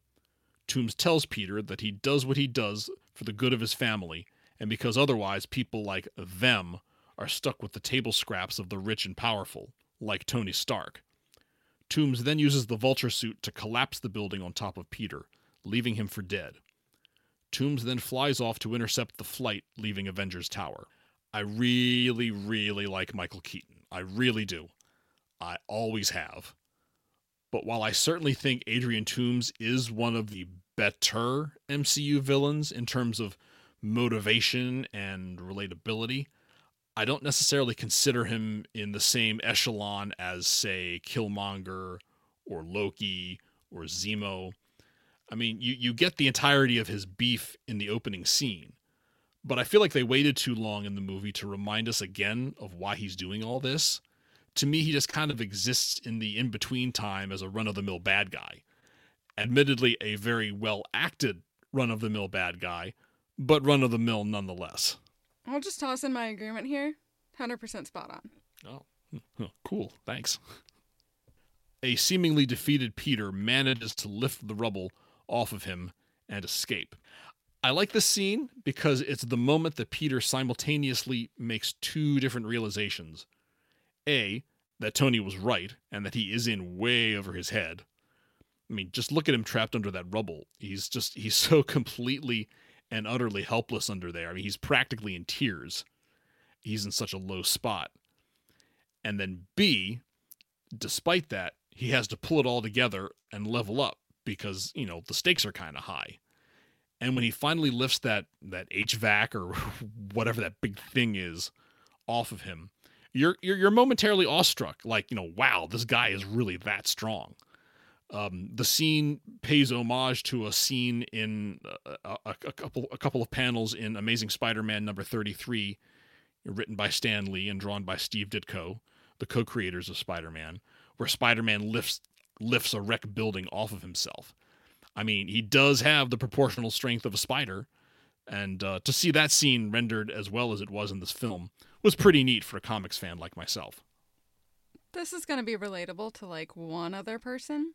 [SPEAKER 2] Toomes tells Peter that he does what he does for the good of his family, and because otherwise people like them are stuck with the table scraps of the rich and powerful, like Tony Stark. Toomes then uses the vulture suit to collapse the building on top of Peter, leaving him for dead. Toomes then flies off to intercept the flight leaving Avengers Tower. I really, really like Michael Keaton. I really do. I always have. But while I certainly think Adrian Toomes is one of the better MCU villains in terms of motivation and relatability, I don't necessarily consider him in the same echelon as, say, Killmonger or Loki or Zemo. I mean, you, you get the entirety of his beef in the opening scene, but I feel like they waited too long in the movie to remind us again of why he's doing all this. To me, he just kind of exists in the in between time as a run of the mill bad guy. Admittedly, a very well acted run of the mill bad guy, but run of the mill nonetheless.
[SPEAKER 1] I'll just toss in my agreement here. 100% spot on.
[SPEAKER 2] Oh, cool. Thanks. A seemingly defeated Peter manages to lift the rubble off of him and escape. I like this scene because it's the moment that Peter simultaneously makes two different realizations. A, that Tony was right and that he is in way over his head. I mean, just look at him trapped under that rubble. He's just he's so completely and utterly helpless under there. I mean, he's practically in tears. He's in such a low spot. And then B, despite that, he has to pull it all together and level up because, you know, the stakes are kind of high. And when he finally lifts that that HVAC or whatever that big thing is off of him, you're you're, you're momentarily awestruck. Like, you know, wow, this guy is really that strong. Um, the scene pays homage to a scene in a, a, a, couple a couple of panels in Amazing Spider-Man number 33, written by Stan Lee and drawn by Steve Ditko, the co-creators of Spider-Man, where Spider-Man lifts lifts a wreck building off of himself. I mean, he does have the proportional strength of a spider, and uh, to see that scene rendered as well as it was in this film was pretty neat for a comics fan like myself.
[SPEAKER 1] This is going to be relatable to like one other person.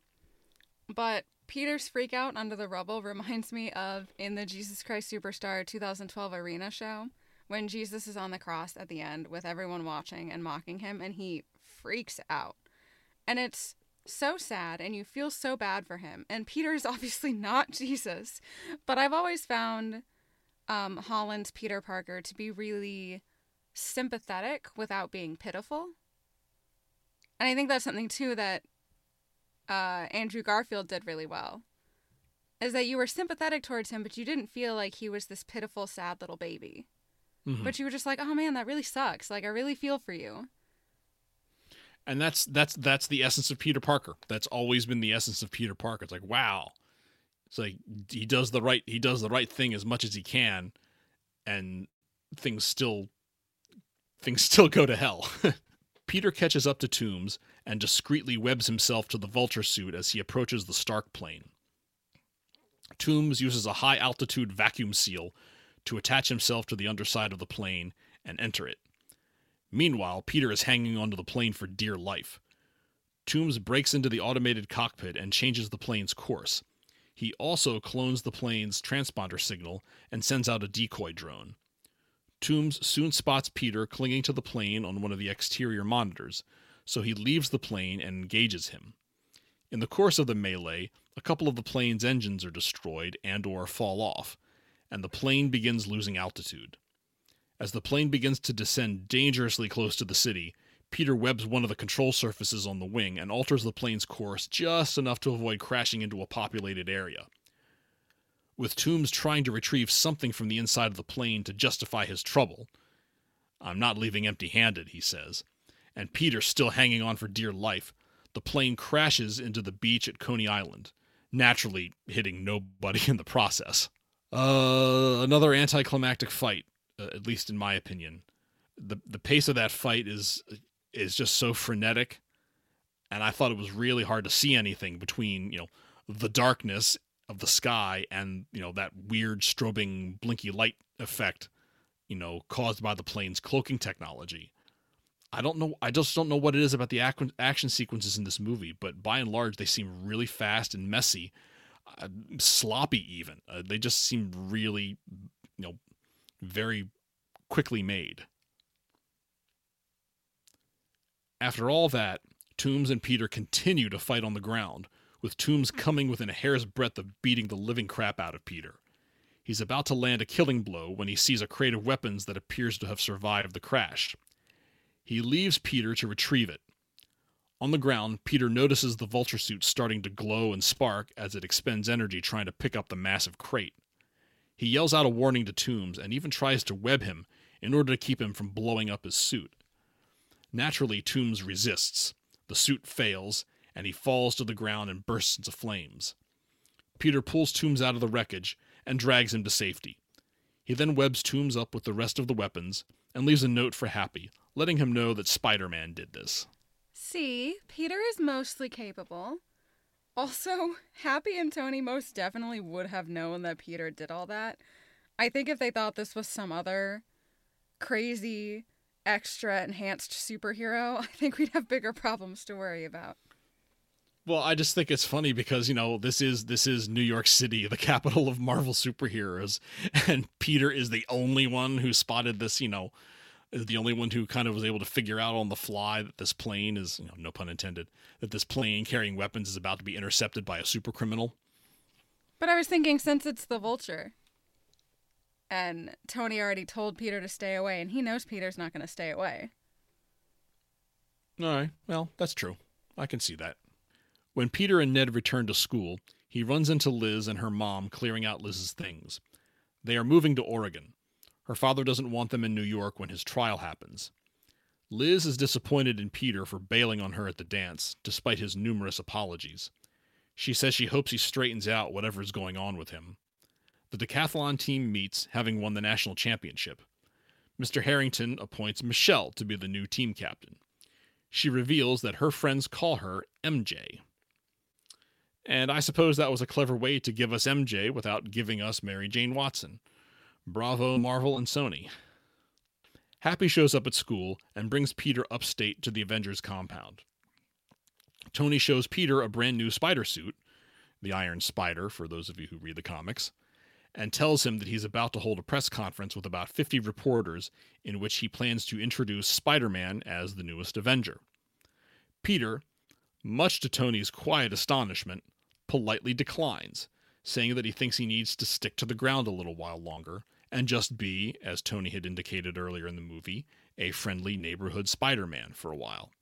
[SPEAKER 1] But Peter's freak out under the rubble reminds me of in the Jesus Christ Superstar 2012 arena show when Jesus is on the cross at the end with everyone watching and mocking him and he freaks out. And it's so sad and you feel so bad for him. And Peter's obviously not Jesus, but I've always found um, Holland's Peter Parker to be really sympathetic without being pitiful. And I think that's something too that uh, Andrew Garfield did really well. Is that you were sympathetic towards him, but you didn't feel like he was this pitiful, sad little baby. Mm-hmm. But you were just like, oh man, that really sucks. Like, I really feel for you.
[SPEAKER 2] And that's that's that's the essence of Peter Parker. That's always been the essence of Peter Parker. It's like, wow. It's like he does the right he does the right thing as much as he can, and things still things still go to hell. Peter catches up to Toomes and discreetly webs himself to the vulture suit as he approaches the Stark plane. Toomes uses a high altitude vacuum seal to attach himself to the underside of the plane and enter it. Meanwhile, Peter is hanging onto the plane for dear life. Toomes breaks into the automated cockpit and changes the plane's course. He also clones the plane's transponder signal and sends out a decoy drone. Toomes soon spots Peter clinging to the plane on one of the exterior monitors, so he leaves the plane and engages him. In the course of the melee, a couple of the plane's engines are destroyed and or fall off, and the plane begins losing altitude. As the plane begins to descend dangerously close to the city, Peter webs one of the control surfaces on the wing and alters the plane's course just enough to avoid crashing into a populated area with Toomes trying to retrieve something from the inside of the plane to justify his trouble. I'm not leaving empty handed, he says. And Peter still hanging on for dear life. The plane crashes into the beach at Coney Island, naturally hitting nobody in the process. Uh, another anticlimactic fight, uh, at least in my opinion. The the pace of that fight is is just so frenetic, and I thought it was really hard to see anything between you know the darkness of the sky and you know that weird strobing blinky light effect you know caused by the plane's cloaking technology i don't know i just don't know what it is about the ac- action sequences in this movie but by and large they seem really fast and messy uh, sloppy even uh, they just seem really you know very quickly made after all that Toomes and peter continue to fight on the ground with Toomes coming within a hair's breadth of beating the living crap out of Peter. He's about to land a killing blow when he sees a crate of weapons that appears to have survived the crash. He leaves Peter to retrieve it. On the ground, Peter notices the vulture suit starting to glow and spark as it expends energy trying to pick up the massive crate. He yells out a warning to Toomes and even tries to web him in order to keep him from blowing up his suit. Naturally, Toomes resists. The suit fails, and he falls to the ground and bursts into flames. Peter pulls Toomes out of the wreckage and drags him to safety. He then webs Toomes up with the rest of the weapons and leaves a note for Happy, letting him know that Spider Man did this.
[SPEAKER 1] See, Peter is mostly capable. Also, Happy and Tony most definitely would have known that Peter did all that. I think if they thought this was some other crazy, extra enhanced superhero, I think we'd have bigger problems to worry about.
[SPEAKER 2] Well, I just think it's funny because you know this is this is New York City, the capital of Marvel superheroes, and Peter is the only one who spotted this, you know, is the only one who kind of was able to figure out on the fly that this plane is, you know, no pun intended, that this plane carrying weapons is about to be intercepted by a super criminal.
[SPEAKER 1] But I was thinking since it's the vulture and Tony already told Peter to stay away and he knows Peter's not going to stay away.
[SPEAKER 2] All right. Well, that's true. I can see that. When Peter and Ned return to school, he runs into Liz and her mom clearing out Liz's things. They are moving to Oregon. Her father doesn't want them in New York when his trial happens. Liz is disappointed in Peter for bailing on her at the dance, despite his numerous apologies. She says she hopes he straightens out whatever is going on with him. The decathlon team meets, having won the national championship. Mr. Harrington appoints Michelle to be the new team captain. She reveals that her friends call her MJ. And I suppose that was a clever way to give us MJ without giving us Mary Jane Watson. Bravo, Marvel, and Sony. Happy shows up at school and brings Peter upstate to the Avengers compound. Tony shows Peter a brand new spider suit, the Iron Spider, for those of you who read the comics, and tells him that he's about to hold a press conference with about 50 reporters in which he plans to introduce Spider Man as the newest Avenger. Peter, much to Tony's quiet astonishment, politely declines, saying that he thinks he needs to stick to the ground a little while longer and just be, as Tony had indicated earlier in the movie, a friendly neighborhood Spider Man for a while.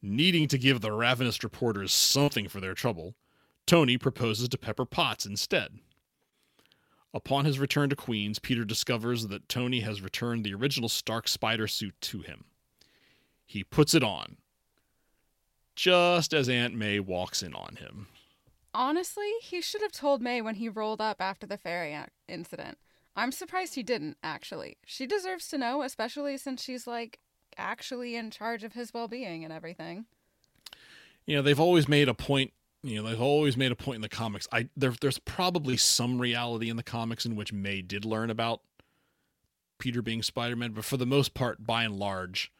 [SPEAKER 2] Needing to give the ravenous reporters something for their trouble, Tony proposes to Pepper Potts instead. Upon his return to Queens, Peter discovers that Tony has returned the original Stark spider suit to him. He puts it on, just as Aunt May walks in on him.
[SPEAKER 1] Honestly, he should have told May when he rolled up after the ferry incident. I'm surprised he didn't, actually. She deserves to know, especially since she's, like, actually in charge of his well being and everything.
[SPEAKER 2] You know, they've always made a point. You know, they've always made a point in the comics. I there, there's probably some reality in the comics in which May did learn about Peter being Spider-Man, but for the most part, by and large,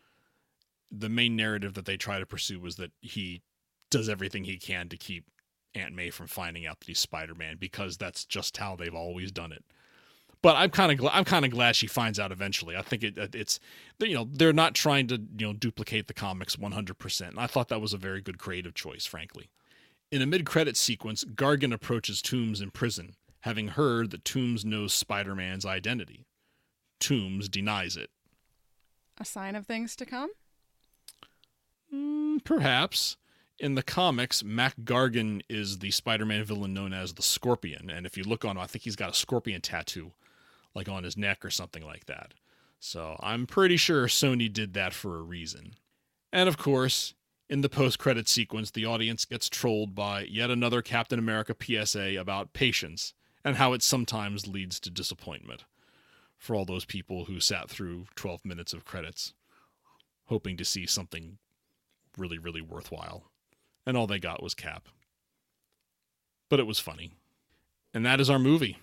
[SPEAKER 2] the main narrative that they try to pursue was that he does everything he can to keep Aunt May from finding out that he's Spider-Man because that's just how they've always done it. But I'm kind of glad. I'm kind of glad she finds out eventually. I think it, it's you know they're not trying to you know duplicate the comics 100%. And I thought that was a very good creative choice, frankly. In a mid-credit sequence, Gargan approaches Toomes in prison, having heard that Toomes knows Spider-Man's identity. Toomes denies it.
[SPEAKER 1] A sign of things to come?
[SPEAKER 2] Mm, perhaps in the comics, Mac Gargan is the Spider-Man villain known as the Scorpion, and if you look on, him, I think he's got a scorpion tattoo, like on his neck or something like that. So I'm pretty sure Sony did that for a reason. And of course, in the post-credit sequence, the audience gets trolled by yet another Captain America PSA about patience and how it sometimes leads to disappointment. For all those people who sat through 12 minutes of credits, hoping to see something really, really worthwhile and all they got was Cap. But it was funny. And that is our movie.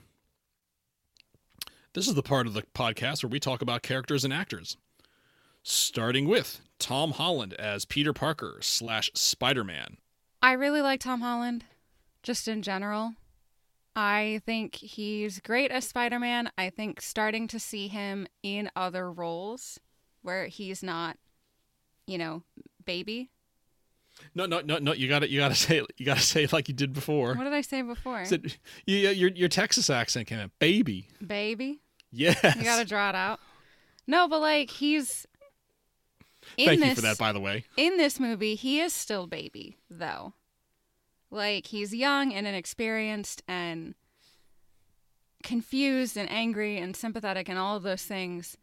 [SPEAKER 2] This is the part of the podcast where we talk about characters and actors. Starting with Tom Holland as Peter Parker slash Spider Man.
[SPEAKER 1] I really like Tom Holland, just in general. I think he's great as Spider Man. I think starting to see him in other roles where he's not, you know, baby
[SPEAKER 2] no, no, no, no. You got to You got to say it. You got to say it like you did before.
[SPEAKER 1] What did I say before?
[SPEAKER 2] Said, you, your your Texas accent came out. Baby.
[SPEAKER 1] Baby.
[SPEAKER 2] Yes.
[SPEAKER 1] You got to draw it out. No, but like he's.
[SPEAKER 2] Thank this, you for that, by the way.
[SPEAKER 1] In this movie, he is still baby, though. Like he's young and inexperienced and confused and angry and sympathetic and all of those things.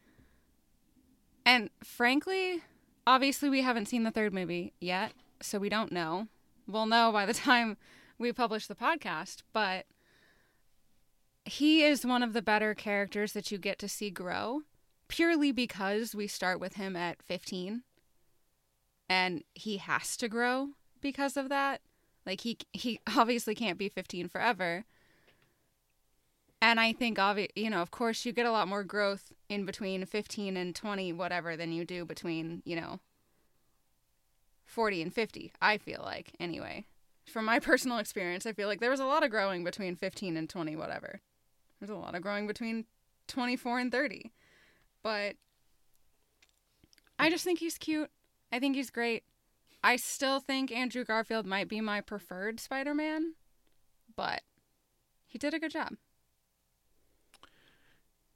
[SPEAKER 1] And frankly, obviously, we haven't seen the third movie yet so we don't know. We'll know by the time we publish the podcast, but he is one of the better characters that you get to see grow purely because we start with him at 15 and he has to grow because of that. Like he he obviously can't be 15 forever. And I think obvi- you know, of course you get a lot more growth in between 15 and 20 whatever than you do between, you know, 40 and 50, I feel like, anyway. From my personal experience, I feel like there was a lot of growing between 15 and 20, whatever. There's a lot of growing between 24 and 30. But I just think he's cute. I think he's great. I still think Andrew Garfield might be my preferred Spider Man, but he did a good job.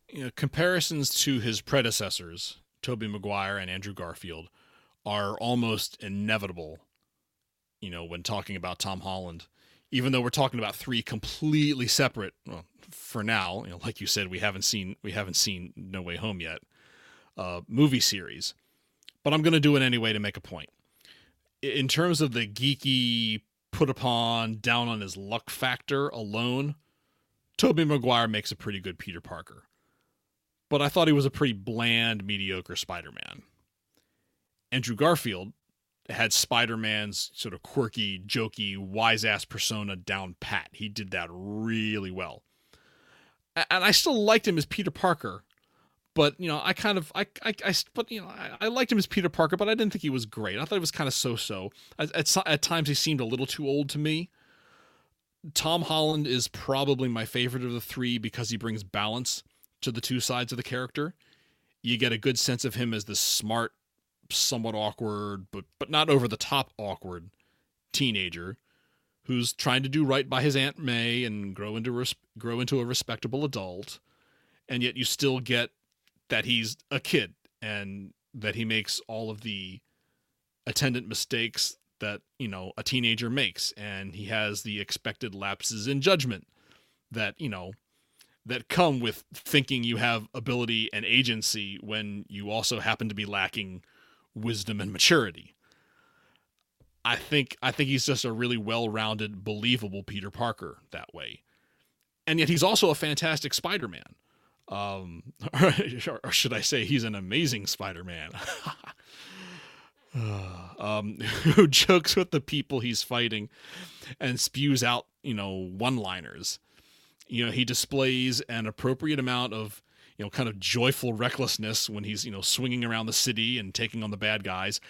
[SPEAKER 2] You know, comparisons to his predecessors, Tobey Maguire and Andrew Garfield, are almost inevitable. You know, when talking about Tom Holland, even though we're talking about three completely separate. Well, for now, you know, like you said, we haven't seen we haven't seen No Way Home yet. Uh, movie series, but I'm going to do it anyway to make a point. In terms of the geeky, put upon, down on his luck factor alone, Tobey Maguire makes a pretty good Peter Parker. But I thought he was a pretty bland, mediocre Spider Man. Andrew Garfield had Spider Man's sort of quirky, jokey, wise ass persona down pat. He did that really well. And I still liked him as Peter Parker, but you know, I kind of, I, I, I but you know, I, I, liked him as Peter Parker, but I didn't think he was great. I thought he was kind of so-so. At, at, at times, he seemed a little too old to me. Tom Holland is probably my favorite of the three because he brings balance to the two sides of the character. You get a good sense of him as the smart, somewhat awkward, but but not over the top awkward teenager who's trying to do right by his aunt May and grow into res- grow into a respectable adult, and yet you still get that he's a kid and that he makes all of the attendant mistakes that you know a teenager makes, and he has the expected lapses in judgment that you know that come with thinking you have ability and agency when you also happen to be lacking wisdom and maturity. I think I think he's just a really well-rounded, believable Peter Parker that way, and yet he's also a fantastic Spider-Man. Um, or should I say, he's an amazing Spider-Man. um, who jokes with the people he's fighting and spews out, you know, one-liners. You know, he displays an appropriate amount of you know, kind of joyful recklessness when he's, you know, swinging around the city and taking on the bad guys.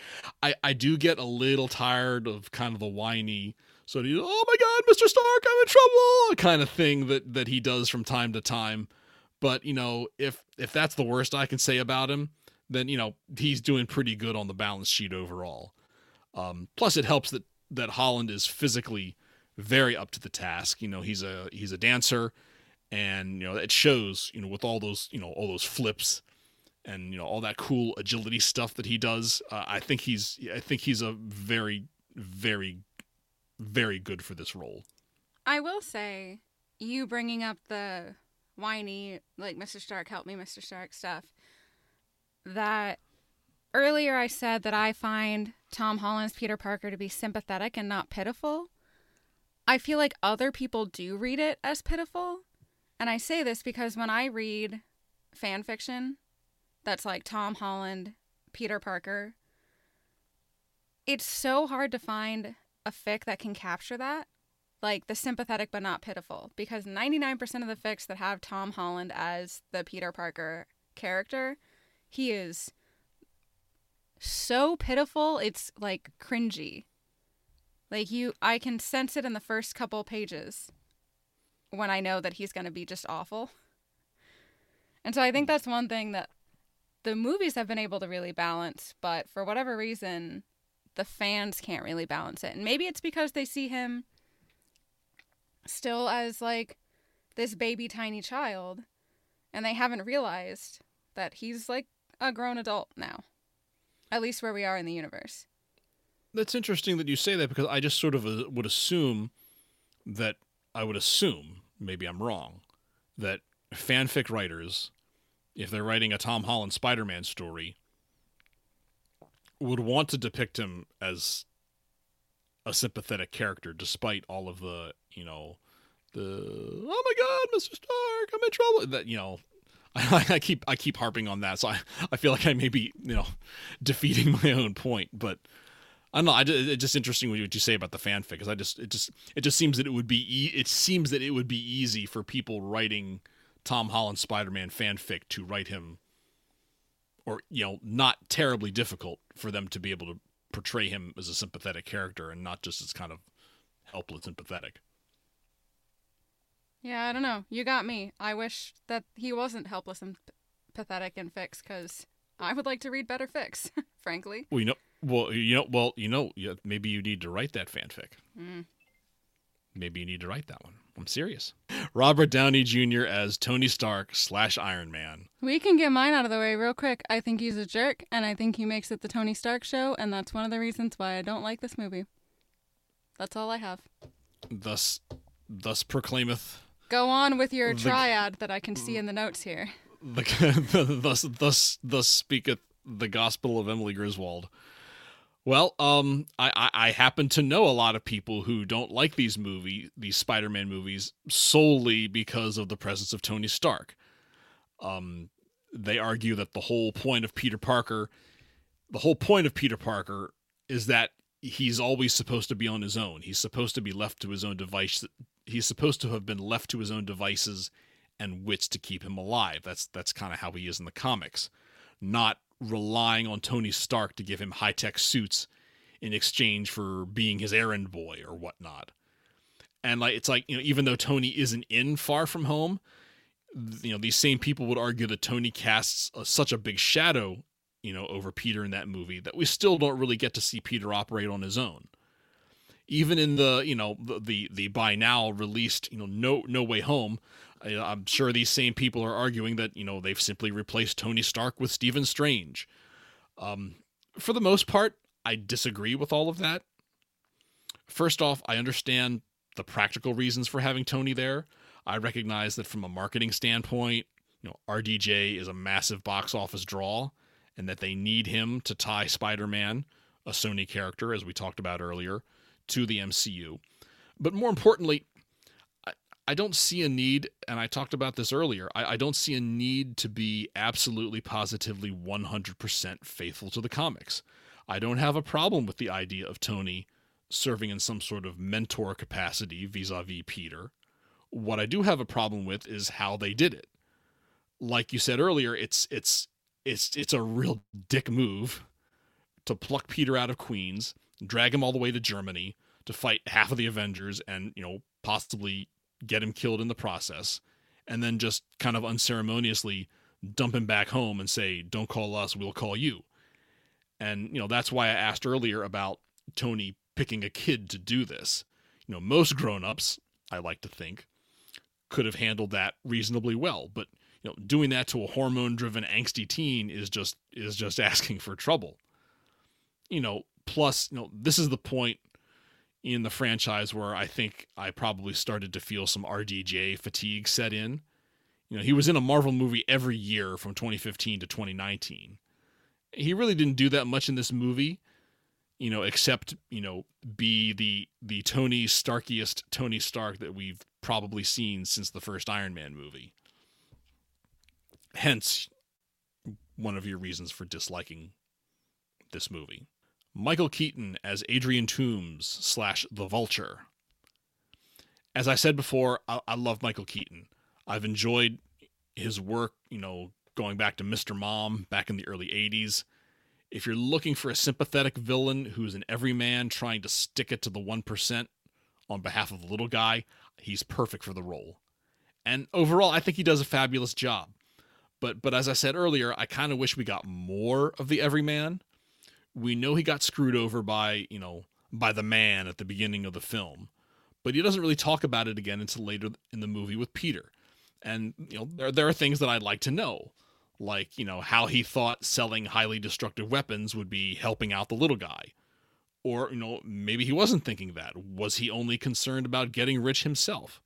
[SPEAKER 2] I, I do get a little tired of kind of the whiny, sort of, oh my God, Mr. Stark, I'm in trouble kind of thing that, that he does from time to time. But, you know, if, if that's the worst I can say about him, then, you know, he's doing pretty good on the balance sheet overall. Um, plus it helps that, that Holland is physically very up to the task. You know, he's a, he's a dancer and you know it shows you know with all those you know all those flips and you know all that cool agility stuff that he does uh, i think he's i think he's a very very very good for this role.
[SPEAKER 1] I will say you bringing up the whiny like mr stark help me mr stark stuff that earlier i said that i find tom holland's peter parker to be sympathetic and not pitiful. I feel like other people do read it as pitiful and I say this because when I read fan fiction that's like Tom Holland, Peter Parker, it's so hard to find a fic that can capture that. Like the sympathetic but not pitiful. Because 99% of the fics that have Tom Holland as the Peter Parker character, he is so pitiful, it's like cringy. Like you I can sense it in the first couple pages when I know that he's going to be just awful. And so I think that's one thing that the movies have been able to really balance, but for whatever reason, the fans can't really balance it. And maybe it's because they see him still as like this baby tiny child and they haven't realized that he's like a grown adult now. At least where we are in the universe.
[SPEAKER 2] That's interesting that you say that because I just sort of uh, would assume that I would assume maybe I'm wrong, that fanfic writers, if they're writing a Tom Holland Spider Man story, would want to depict him as a sympathetic character despite all of the, you know, the oh my god, Mr. Stark, I'm in trouble. That you know, I, I, keep I keep harping on that, so I, I feel like I may be you know defeating my own point, but I don't know. I just, it's just interesting what you say about the fanfic because I just it just it just seems that it would be e- it seems that it would be easy for people writing Tom Holland Spider-Man fanfic to write him, or you know, not terribly difficult for them to be able to portray him as a sympathetic character and not just as kind of helpless and pathetic.
[SPEAKER 1] Yeah, I don't know. You got me. I wish that he wasn't helpless and p- pathetic in fics because I would like to read better fics, frankly.
[SPEAKER 2] Well, you know, well, you know, well, you know, maybe you need to write that fanfic.
[SPEAKER 1] Mm.
[SPEAKER 2] Maybe you need to write that one. I'm serious. Robert Downey Jr. as Tony Stark slash Iron Man.
[SPEAKER 1] We can get mine out of the way real quick. I think he's a jerk, and I think he makes it the Tony Stark show, and that's one of the reasons why I don't like this movie. That's all I have.
[SPEAKER 2] Thus, thus proclaimeth
[SPEAKER 1] Go on with your
[SPEAKER 2] The-
[SPEAKER 1] triad that I can see in the notes here.
[SPEAKER 2] the thus thus thus speaketh the gospel of Emily Griswold. Well, um, I, I I happen to know a lot of people who don't like these movie these Spider-Man movies solely because of the presence of Tony Stark. Um, they argue that the whole point of Peter Parker, the whole point of Peter Parker, is that he's always supposed to be on his own. He's supposed to be left to his own device. He's supposed to have been left to his own devices and wits to keep him alive. That's that's kind of how he is in the comics, not relying on Tony Stark to give him high tech suits in exchange for being his errand boy or whatnot. And like it's like you know, even though Tony isn't in Far From Home, you know these same people would argue that Tony casts a, such a big shadow, you know, over Peter in that movie that we still don't really get to see Peter operate on his own even in the you know the the, the by now released you know no no way home i'm sure these same people are arguing that you know they've simply replaced tony stark with stephen strange. Um, for the most part i disagree with all of that. First off i understand the practical reasons for having tony there. I recognize that from a marketing standpoint you know rdj is a massive box office draw and that they need him to tie spider-man a sony character as we talked about earlier to the MCU. But more importantly, I, don't see a need, and I talked about this earlier, I, I don't see a need to be absolutely positively 100% faithful to the comics. I don't have a problem with the idea of Tony serving in some sort of mentor capacity vis a vis Peter. What I do have a problem with is how they did it. Like you said earlier, it's it's it's it's a real dick move to pluck Peter out of Queens drag him all the way to Germany to fight half of the Avengers and, you know, possibly get him killed in the process, and then just kind of unceremoniously dump him back home and say, Don't call us, we'll call you. And, you know, that's why I asked earlier about Tony picking a kid to do this. You know, most grown ups, I like to think, could have handled that reasonably well, but you know, doing that to a hormone driven angsty teen is just is just asking for trouble. You know, plus you know this is the point in the franchise where I think I probably started to feel some RDJ fatigue set in. You know, he was in a Marvel movie every year from 2015 to 2019. He really didn't do that much in this movie, you know, except, you know, be the the Tony Starkiest Tony Stark that we've probably seen since the first Iron Man movie. Hence one of your reasons for disliking this movie. Michael Keaton as Adrian Toomes slash the Vulture. As I said before, I, I love Michael Keaton. I've enjoyed his work, you know, going back to Mr. Mom back in the early 80s. If you're looking for a sympathetic villain who's an everyman trying to stick it to the 1% on behalf of the little guy, he's perfect for the role. And overall, I think he does a fabulous job. But but as I said earlier, I kind of wish we got more of the everyman we know he got screwed over by you know by the man at the beginning of the film but he doesn't really talk about it again until later in the movie with peter. And you know there, there are things that i'd like to know like you know how he thought selling highly destructive weapons would be helping out the little guy. Or you know maybe he wasn't thinking that. Was he only concerned about getting rich himself?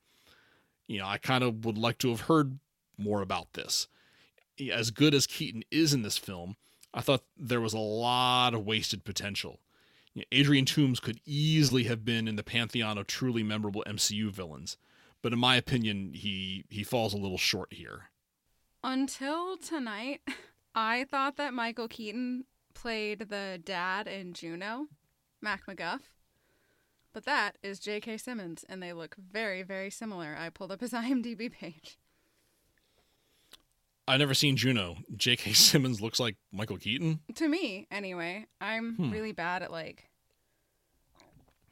[SPEAKER 2] You know i kind of would like to have heard more about this. As good as keaton is in this film I thought there was a lot of wasted potential. Adrian Toomes could easily have been in the pantheon of truly memorable MCU villains, but in my opinion, he he falls a little short here.
[SPEAKER 1] Until tonight, I thought that Michael Keaton played the dad in Juno, Mac MacGuff. But that is J.K. Simmons, and they look very, very similar. I pulled up his IMDb page.
[SPEAKER 2] I've never seen Juno. J.K. Simmons looks like Michael Keaton.
[SPEAKER 1] To me, anyway. I'm
[SPEAKER 2] Hmm.
[SPEAKER 1] really bad at like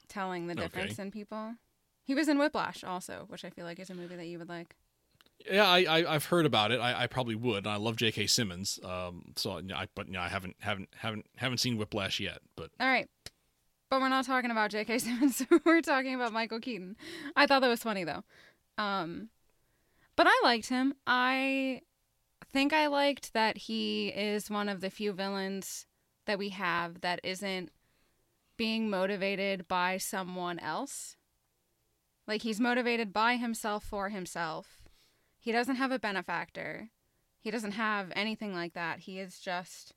[SPEAKER 1] telling the
[SPEAKER 2] Okay.
[SPEAKER 1] difference in people. He was in Whiplash also, which I feel like is a movie that you would like.
[SPEAKER 2] Yeah, I, I have heard about it. I, I probably would. And I love J.K. Simmons. Um, so I but you know, I haven't haven't haven't haven't seen Whiplash yet. But
[SPEAKER 1] all right, but we're not talking about J.K. Simmons. we're talking about Michael Keaton. I thought that was funny though. Um, but I liked him. I think I liked that he is one of the few villains that we have that isn't being motivated by someone else. Like he's motivated by himself for himself. He doesn't have a benefactor. He doesn't have anything like that. He is just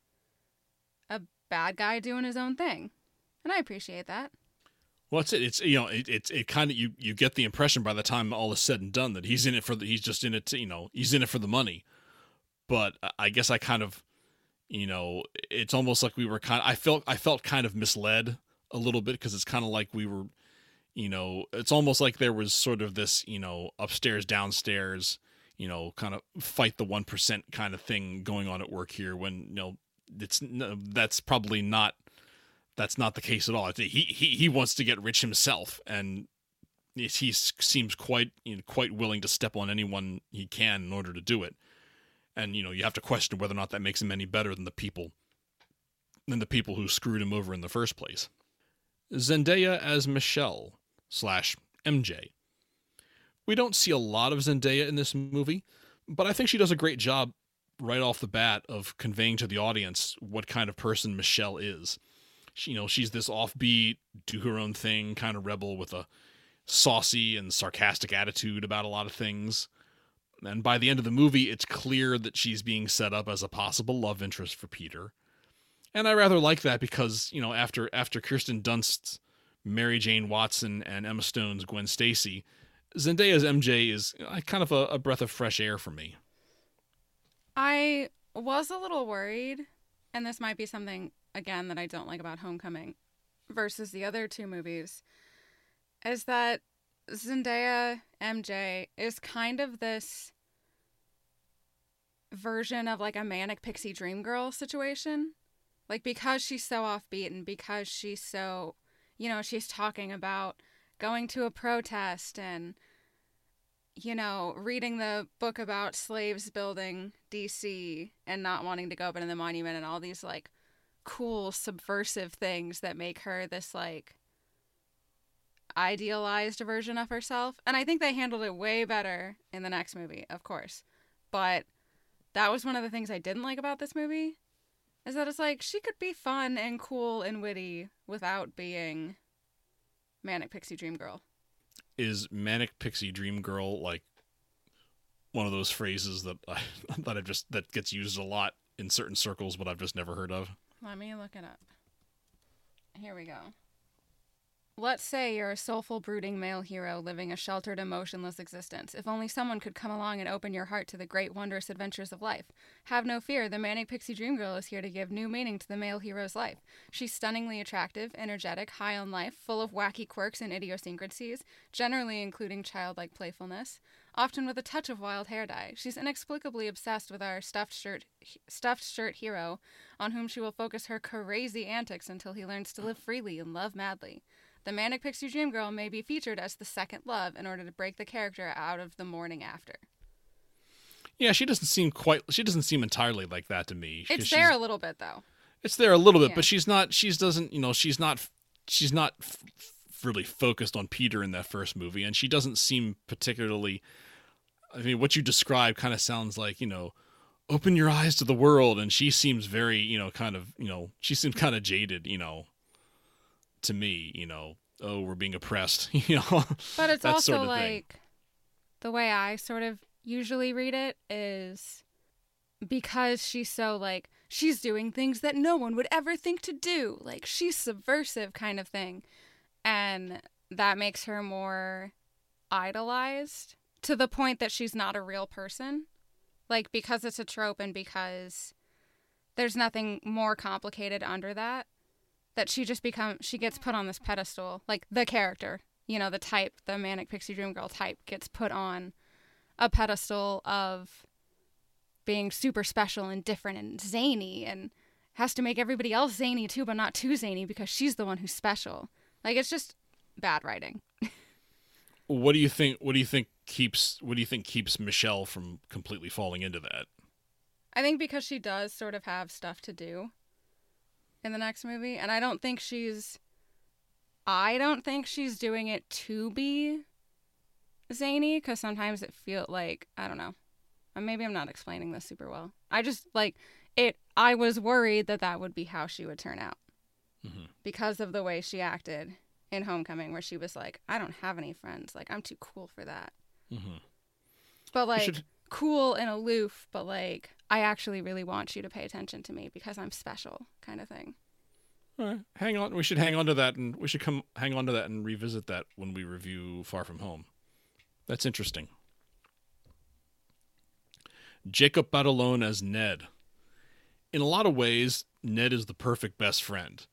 [SPEAKER 1] a bad guy doing his own thing. And I appreciate that.
[SPEAKER 2] Well, it's it. It's you know, it it, it kind of you you get the impression by the time all is said and done that he's in it for the he's just in it to, you know he's in it for the money. But I guess I kind of, you know, it's almost like we were kind. Of, I felt I felt kind of misled a little bit because it's kind of like we were, you know, it's almost like there was sort of this you know upstairs downstairs, you know, kind of fight the one percent kind of thing going on at work here when you know it's that's probably not that's not the case at all. He he he wants to get rich himself, and he seems quite you know, quite willing to step on anyone he can in order to do it. And you know, you have to question whether or not that makes him any better than the people than the people who screwed him over in the first place. Zendaya as Michelle slash MJ. We don't see a lot of Zendaya in this movie, but I think she does a great job right off the bat of conveying to the audience what kind of person Michelle is she, you know, she's this offbeat, do her own thing kind of rebel with a saucy and sarcastic attitude about a lot of things. And by the end of the movie, it's clear that she's being set up as a possible love interest for Peter. And I rather like that because, you know, after after Kirsten Dunst's Mary Jane Watson and Emma Stone's Gwen Stacy, Zendaya's MJ is kind of a, a breath of fresh air for me.
[SPEAKER 1] I was a little worried, and this might be something again that I don't like about Homecoming versus the other two movies is that Zendaya MJ is kind of this version of like a manic pixie dream girl situation. Like because she's so offbeat and because she's so, you know, she's talking about going to a protest and you know, reading the book about slaves building DC and not wanting to go up in the monument and all these like cool subversive things that make her this like idealized version of herself. And I think they handled it way better in the next movie, of course. But that was one of the things I didn't like about this movie is that it's like she could be fun and cool and witty without being manic pixie dream girl.
[SPEAKER 2] Is manic pixie dream girl like one of those phrases that I that I just that gets used a lot in certain circles but I've just never heard of?
[SPEAKER 1] Let me look it up. Here we go. Let's say you're a soulful, brooding male hero living a sheltered, emotionless existence. If only someone could come along and open your heart to the great, wondrous adventures of life. Have no fear, the manic pixie dream girl is here to give new meaning to the male hero's life. She's stunningly attractive, energetic, high on life, full of wacky quirks and idiosyncrasies, generally including childlike playfulness often with a touch of wild hair dye. She's inexplicably obsessed with our stuffed shirt stuffed shirt hero, on whom she will focus her crazy antics until he learns to live freely and love madly. The manic pixie dream girl may be featured as the second love in order to break the character out of the morning after.
[SPEAKER 2] Yeah, she doesn't seem quite. She doesn't seem entirely like that to me.
[SPEAKER 1] It's there a little bit though.
[SPEAKER 2] It's there a little bit, yeah. but she's not. She's doesn't. You know, she's not. She's not f- really focused on Peter in that first movie, and she doesn't seem particularly. I mean, what you describe kind of sounds like you know, open your eyes to the world, and she seems very you know, kind of you know, she seems kind of jaded, you know, to me, you know, oh, we're being oppressed, you know.
[SPEAKER 1] But it's also sort of like thing. the way I sort of usually read it is because she's so like she's doing things that no one would ever think to do, like she's subversive kind of thing and that makes her more idolized to the point that she's not a real person. Like, because it's a trope and because there's nothing more complicated under that, that she just becomes, she gets put on this pedestal. Like, the character, you know, the type, the manic pixie dream girl type gets put on a pedestal of being super special and different and zany and has to make everybody else zany too, but not too zany because she's the one who's special. Like it's just bad writing.
[SPEAKER 2] what do you think? What do you think keeps what do you think keeps Michelle from completely falling into that?
[SPEAKER 1] I think because she does sort of have stuff to do in the next movie, and I don't think she's. I don't think she's doing it to be zany because sometimes it feel like I don't know. Maybe I'm not explaining this super well. I just like it. I was worried that that would be how she would turn out
[SPEAKER 2] Mhm.
[SPEAKER 1] because of the way she acted in Homecoming, where she was like, "I don't have any friends. Like I'm too cool for that."
[SPEAKER 2] Mm-hmm.
[SPEAKER 1] But like
[SPEAKER 2] should-
[SPEAKER 1] cool and aloof, but like I actually really want you to pay attention to me because I'm special, kind of thing.
[SPEAKER 2] Hang on. We should hang on to that, and we should come hang on to that and revisit that when we review Far From Home. That's interesting. Jacob Batalon as Ned. In a lot of ways, Ned is the perfect best friend.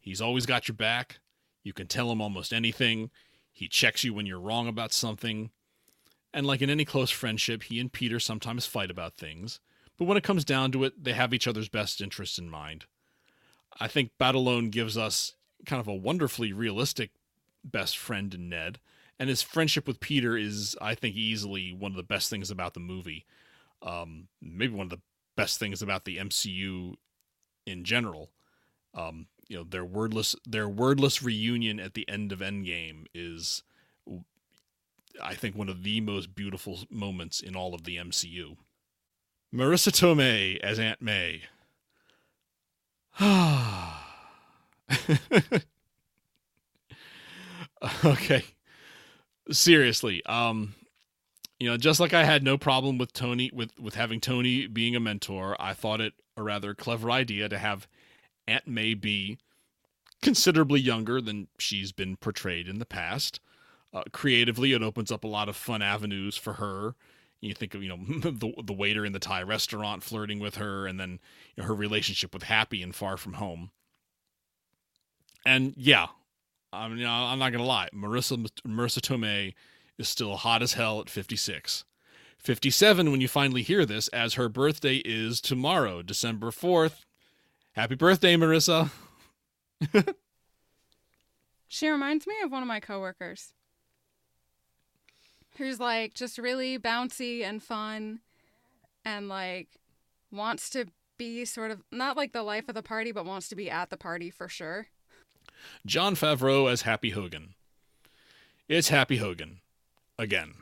[SPEAKER 2] He's always got your back. You can tell him almost anything. He checks you when you're wrong about something. And like in any close friendship, he and Peter sometimes fight about things. But when it comes down to it, they have each other's best interests in mind. I think Batalon gives us kind of a wonderfully realistic best friend in Ned, and his friendship with Peter is, I think, easily one of the best things about the movie. Um, maybe one of the best things about the MCU in general. Um, you know, their wordless their wordless reunion at the end of Endgame is, I think, one of the most beautiful moments in all of the MCU. Marisa Tomei as Aunt May. okay. Seriously, um you know, just like I had no problem with Tony with with having Tony being a mentor, I thought it a rather clever idea to have Aunt May be considerably younger than she's been portrayed in the past. Uh, creatively, it opens up a lot of fun avenues for her. You think of you know the the waiter in the Thai restaurant flirting with her, and then you know, her relationship with Happy and Far From Home. And yeah, I mean, I'm not gonna lie, Marisa Marisa Tomei is still hot as hell at 56. 57 when you finally hear this, as her birthday is tomorrow, December 4th. Happy birthday, Marisa.
[SPEAKER 1] She reminds me of one of my coworkers who's like just really bouncy and fun and like wants to be sort of not like the life of the party, but wants to be at the party for sure.
[SPEAKER 2] Jon Favreau as Happy Hogan. It's Happy Hogan. Again.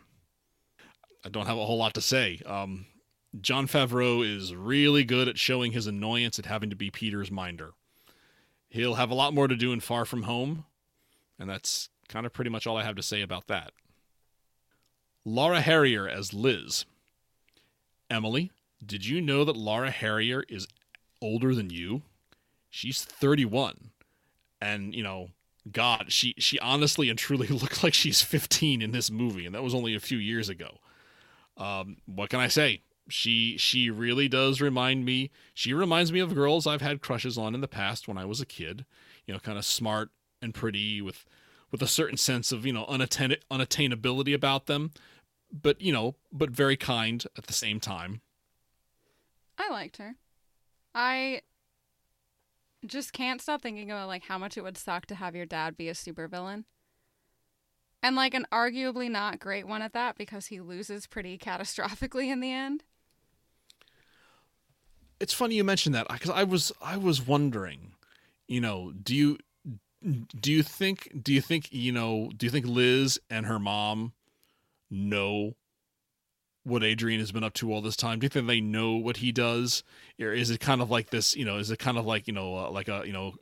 [SPEAKER 2] I don't have a whole lot to say. Um, Jon Favreau is really good at showing his annoyance at having to be Peter's minder. He'll have a lot more to do in Far From Home, and that's kind of pretty much all I have to say about that. Laura Harrier as Liz. Emily, did you know that Laura Harrier is older than you? She's 31. And, you know, God, she she honestly and truly looks like she's 15 in this movie, and that was only a few years ago. Um, what can I say? She she really does remind me. She reminds me of girls I've had crushes on in the past when I was a kid. You know, kind of smart and pretty with with a certain sense of you know unattain- unattainability about them, but you know, but very kind at the same time.
[SPEAKER 1] I liked her. I just can't stop thinking about like how much it would suck to have your dad be a supervillain. And like an arguably not great one at that because he loses pretty catastrophically in the end.
[SPEAKER 2] It's funny you mentioned that because I was I was wondering, you know, do you do you think do you think you know do you think Liz and her mom know what Adrian has been up to all this time? Do you think they know what he does, or is it kind of like this? You know, is it kind of like you know, uh, like a you know,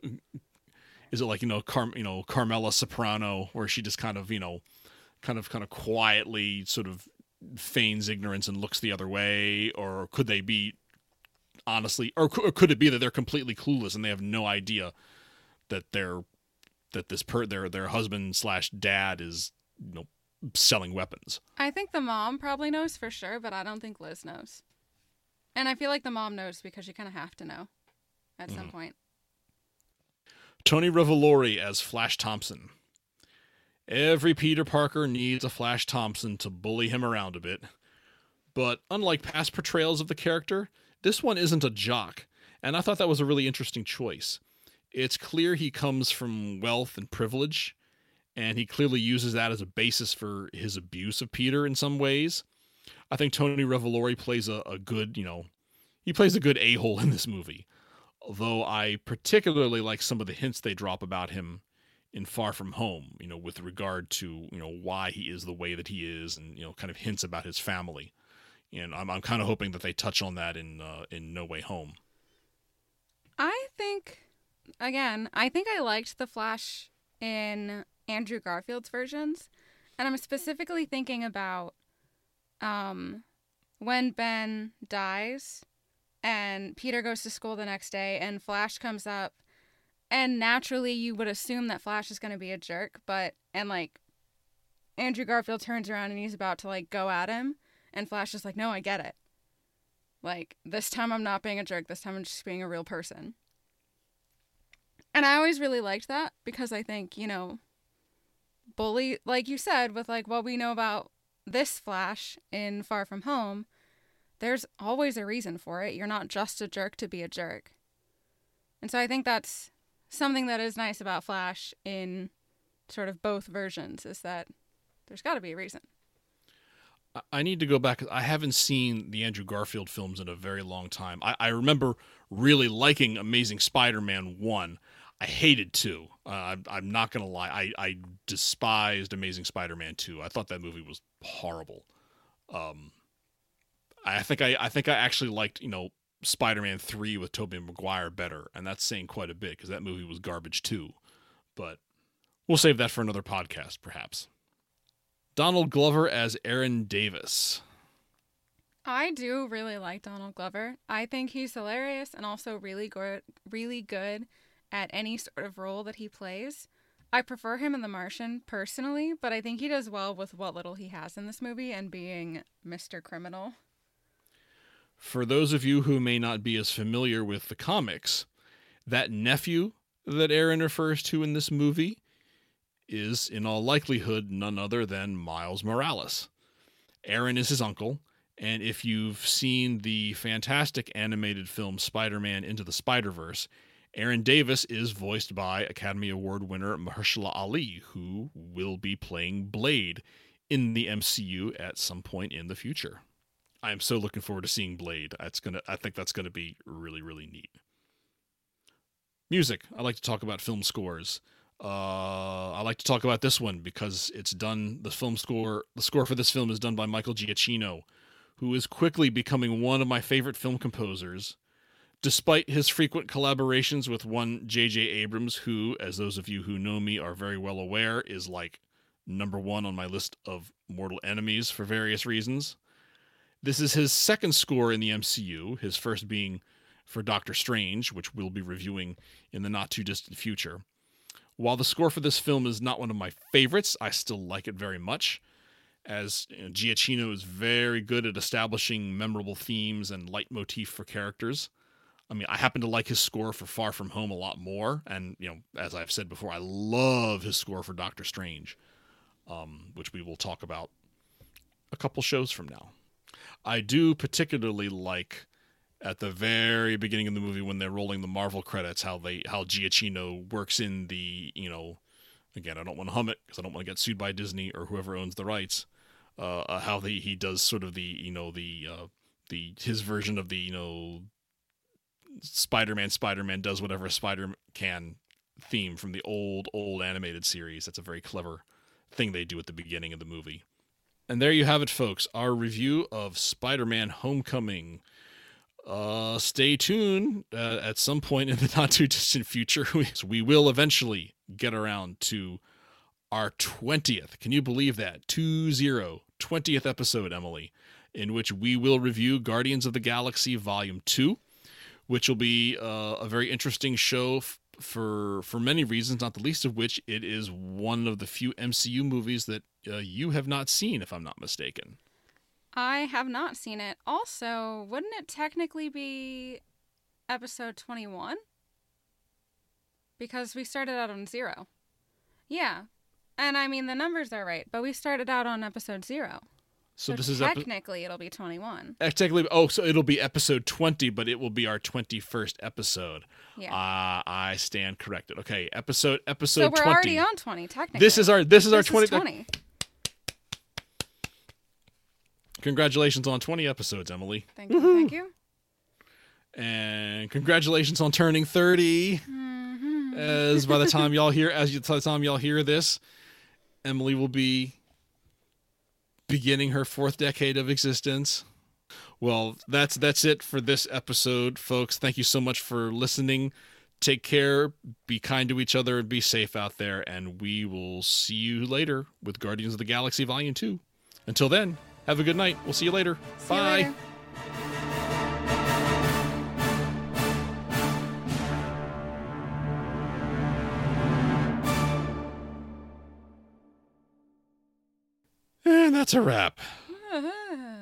[SPEAKER 2] is it like you know, Car- you know, Carmela Soprano, where she just kind of you know, kind of kind of quietly sort of feigns ignorance and looks the other way, or could they be honestly, or, or could it be that they're completely clueless and they have no idea that they're that this per their their husband slash dad is you know selling weapons?
[SPEAKER 1] I think the mom probably knows for sure, but I don't think Liz knows. And I feel like the mom knows because you kind of have to know at some mm-hmm. point.
[SPEAKER 2] Tony Revolori as Flash Thompson. Every Peter Parker needs a Flash Thompson to bully him around a bit. But unlike past portrayals of the character, this one isn't a jock, and I thought that was a really interesting choice. It's clear he comes from wealth and privilege, and he clearly uses that as a basis for his abuse of Peter in some ways. I think Tony Revolori plays a, a good, you know, he plays a good a hole in this movie. Although I particularly like some of the hints they drop about him in Far From Home, you know, with regard to, you know, why he is the way that he is and, you know, kind of hints about his family. And I'm, I'm kind of hoping that they touch on that in uh, in No Way Home.
[SPEAKER 1] I think, again, I think I liked the Flash in Andrew Garfield's versions, and I'm specifically thinking about um, when Ben dies and Peter goes to school the next day and Flash comes up and naturally you would assume that Flash is going to be a jerk, but and like Andrew Garfield turns around and he's about to like go at him and Flash is like, "No, I get it." Like, this time I'm not being a jerk. This time I'm just being a real person. And I always really liked that because I think, you know, bully like you said with like what we know about this Flash in Far From Home, there's always a reason for it. You're not just a jerk to be a jerk. And so I think that's something that is nice about Flash in sort of both versions is that there's got to be a reason.
[SPEAKER 2] I need to go back. I haven't seen the Andrew Garfield films in a very long time. I, I remember really liking Amazing Spider-Man one. I hated two. Uh, I'm, I'm not gonna lie. I, I despised Amazing Spider-Man two. I thought that movie was horrible. Um, I think I, I think I actually liked you know Spider-Man three with Tobey Maguire better, and that's saying quite a bit because that movie was garbage too. But we'll save that for another podcast, perhaps. Donald Glover as Aaron Davis.
[SPEAKER 1] I do really like Donald Glover. I think he's hilarious and also really good, really good at any sort of role that he plays. I prefer him in The Martian personally, but I think he does well with what little he has in this movie and being Mr. Criminal.
[SPEAKER 2] For those of you who may not be as familiar with the comics, that nephew that Aaron refers to in this movie is, in all likelihood, none other than Miles Morales. Aaron is his uncle, and if you've seen the fantastic animated film Spider Man Into the Spider Verse, Aaron Davis is voiced by Academy Award winner Mahershala Ali, who will be playing Blade in the MCU at some point in the future. I am so looking forward to seeing Blade. That's gonna I think that's gonna be really, really neat. Music. I like to talk about film scores. Uh, I like to talk about this one because it's done. The film score, the score for this film is done by Michael Giacchino, who is quickly becoming one of my favorite film composers despite his frequent collaborations with one J.J. Abrams, who, as those of you who know me are very well aware, is like number one on my list of mortal enemies for various reasons. This is his second score in the MCU, his first being for Doctor Strange, which we'll be reviewing in the not too distant future. While the score for this film is not one of my favorites, I still like it very much, as you know, Giacchino is very good at establishing memorable themes and leitmotif for characters. I mean, I happen to like his score for Far From Home a lot more, and you know, as I've said before, I love his score for Doctor Strange, um, which we will talk about a couple shows from now. I do particularly like at the very beginning of the movie when they're rolling the Marvel credits how they how Giacchino works in the you know, again I don't want to hum it because I don't want to get sued by Disney or whoever owns the rights. Uh, uh, how the, he does sort of the you know the uh, the his version of the you know Spider-Man Spider-Man does whatever spider can theme from the old old animated series. That's a very clever thing they do at the beginning of the movie. And there you have it folks, our review of Spider-Man Homecoming. Uh, stay tuned uh, at some point in the not too distant future. we will eventually get around to our 20th. Can you believe that? 2 0, 20th episode, Emily, in which we will review Guardians of the Galaxy Volume 2 which will be uh, a very interesting show f- for for many reasons, not the least of which it is one of the few MCU movies that uh, you have not seen, if I'm not mistaken.
[SPEAKER 1] I have not seen it. Also, wouldn't it technically be episode 21? Because we started out on zero. Yeah. And I mean, the numbers are right, but we started out on episode zero.
[SPEAKER 2] So, this is epi-
[SPEAKER 1] technically it'll be 21.
[SPEAKER 2] uh, technically oh so it'll be episode 20 but it will be our 21st episode.
[SPEAKER 1] Yeah.
[SPEAKER 2] Ah, I stand corrected. Okay, episode episode
[SPEAKER 1] so we're
[SPEAKER 2] 20.
[SPEAKER 1] already on 20 technically.
[SPEAKER 2] This is our this is our
[SPEAKER 1] This
[SPEAKER 2] 20,
[SPEAKER 1] 20.
[SPEAKER 2] Congratulations on 20 episodes, Emily.
[SPEAKER 1] Thank you. Thank you.
[SPEAKER 2] And congratulations on turning 30.
[SPEAKER 1] Mhm.
[SPEAKER 2] As by the time y'all hear as you, by the time y'all hear this, Emily will be beginning her fourth decade of existence. Well, that's that's it for this episode, folks. Thank you so much for listening. Take care, be kind to each other, and be safe out there. And we will see you later with Guardians of the Galaxy Volume 2. Until then, have a good night. We'll see you later.
[SPEAKER 1] See you
[SPEAKER 2] Bye.
[SPEAKER 1] later.
[SPEAKER 2] That's a wrap.
[SPEAKER 1] Uh-huh.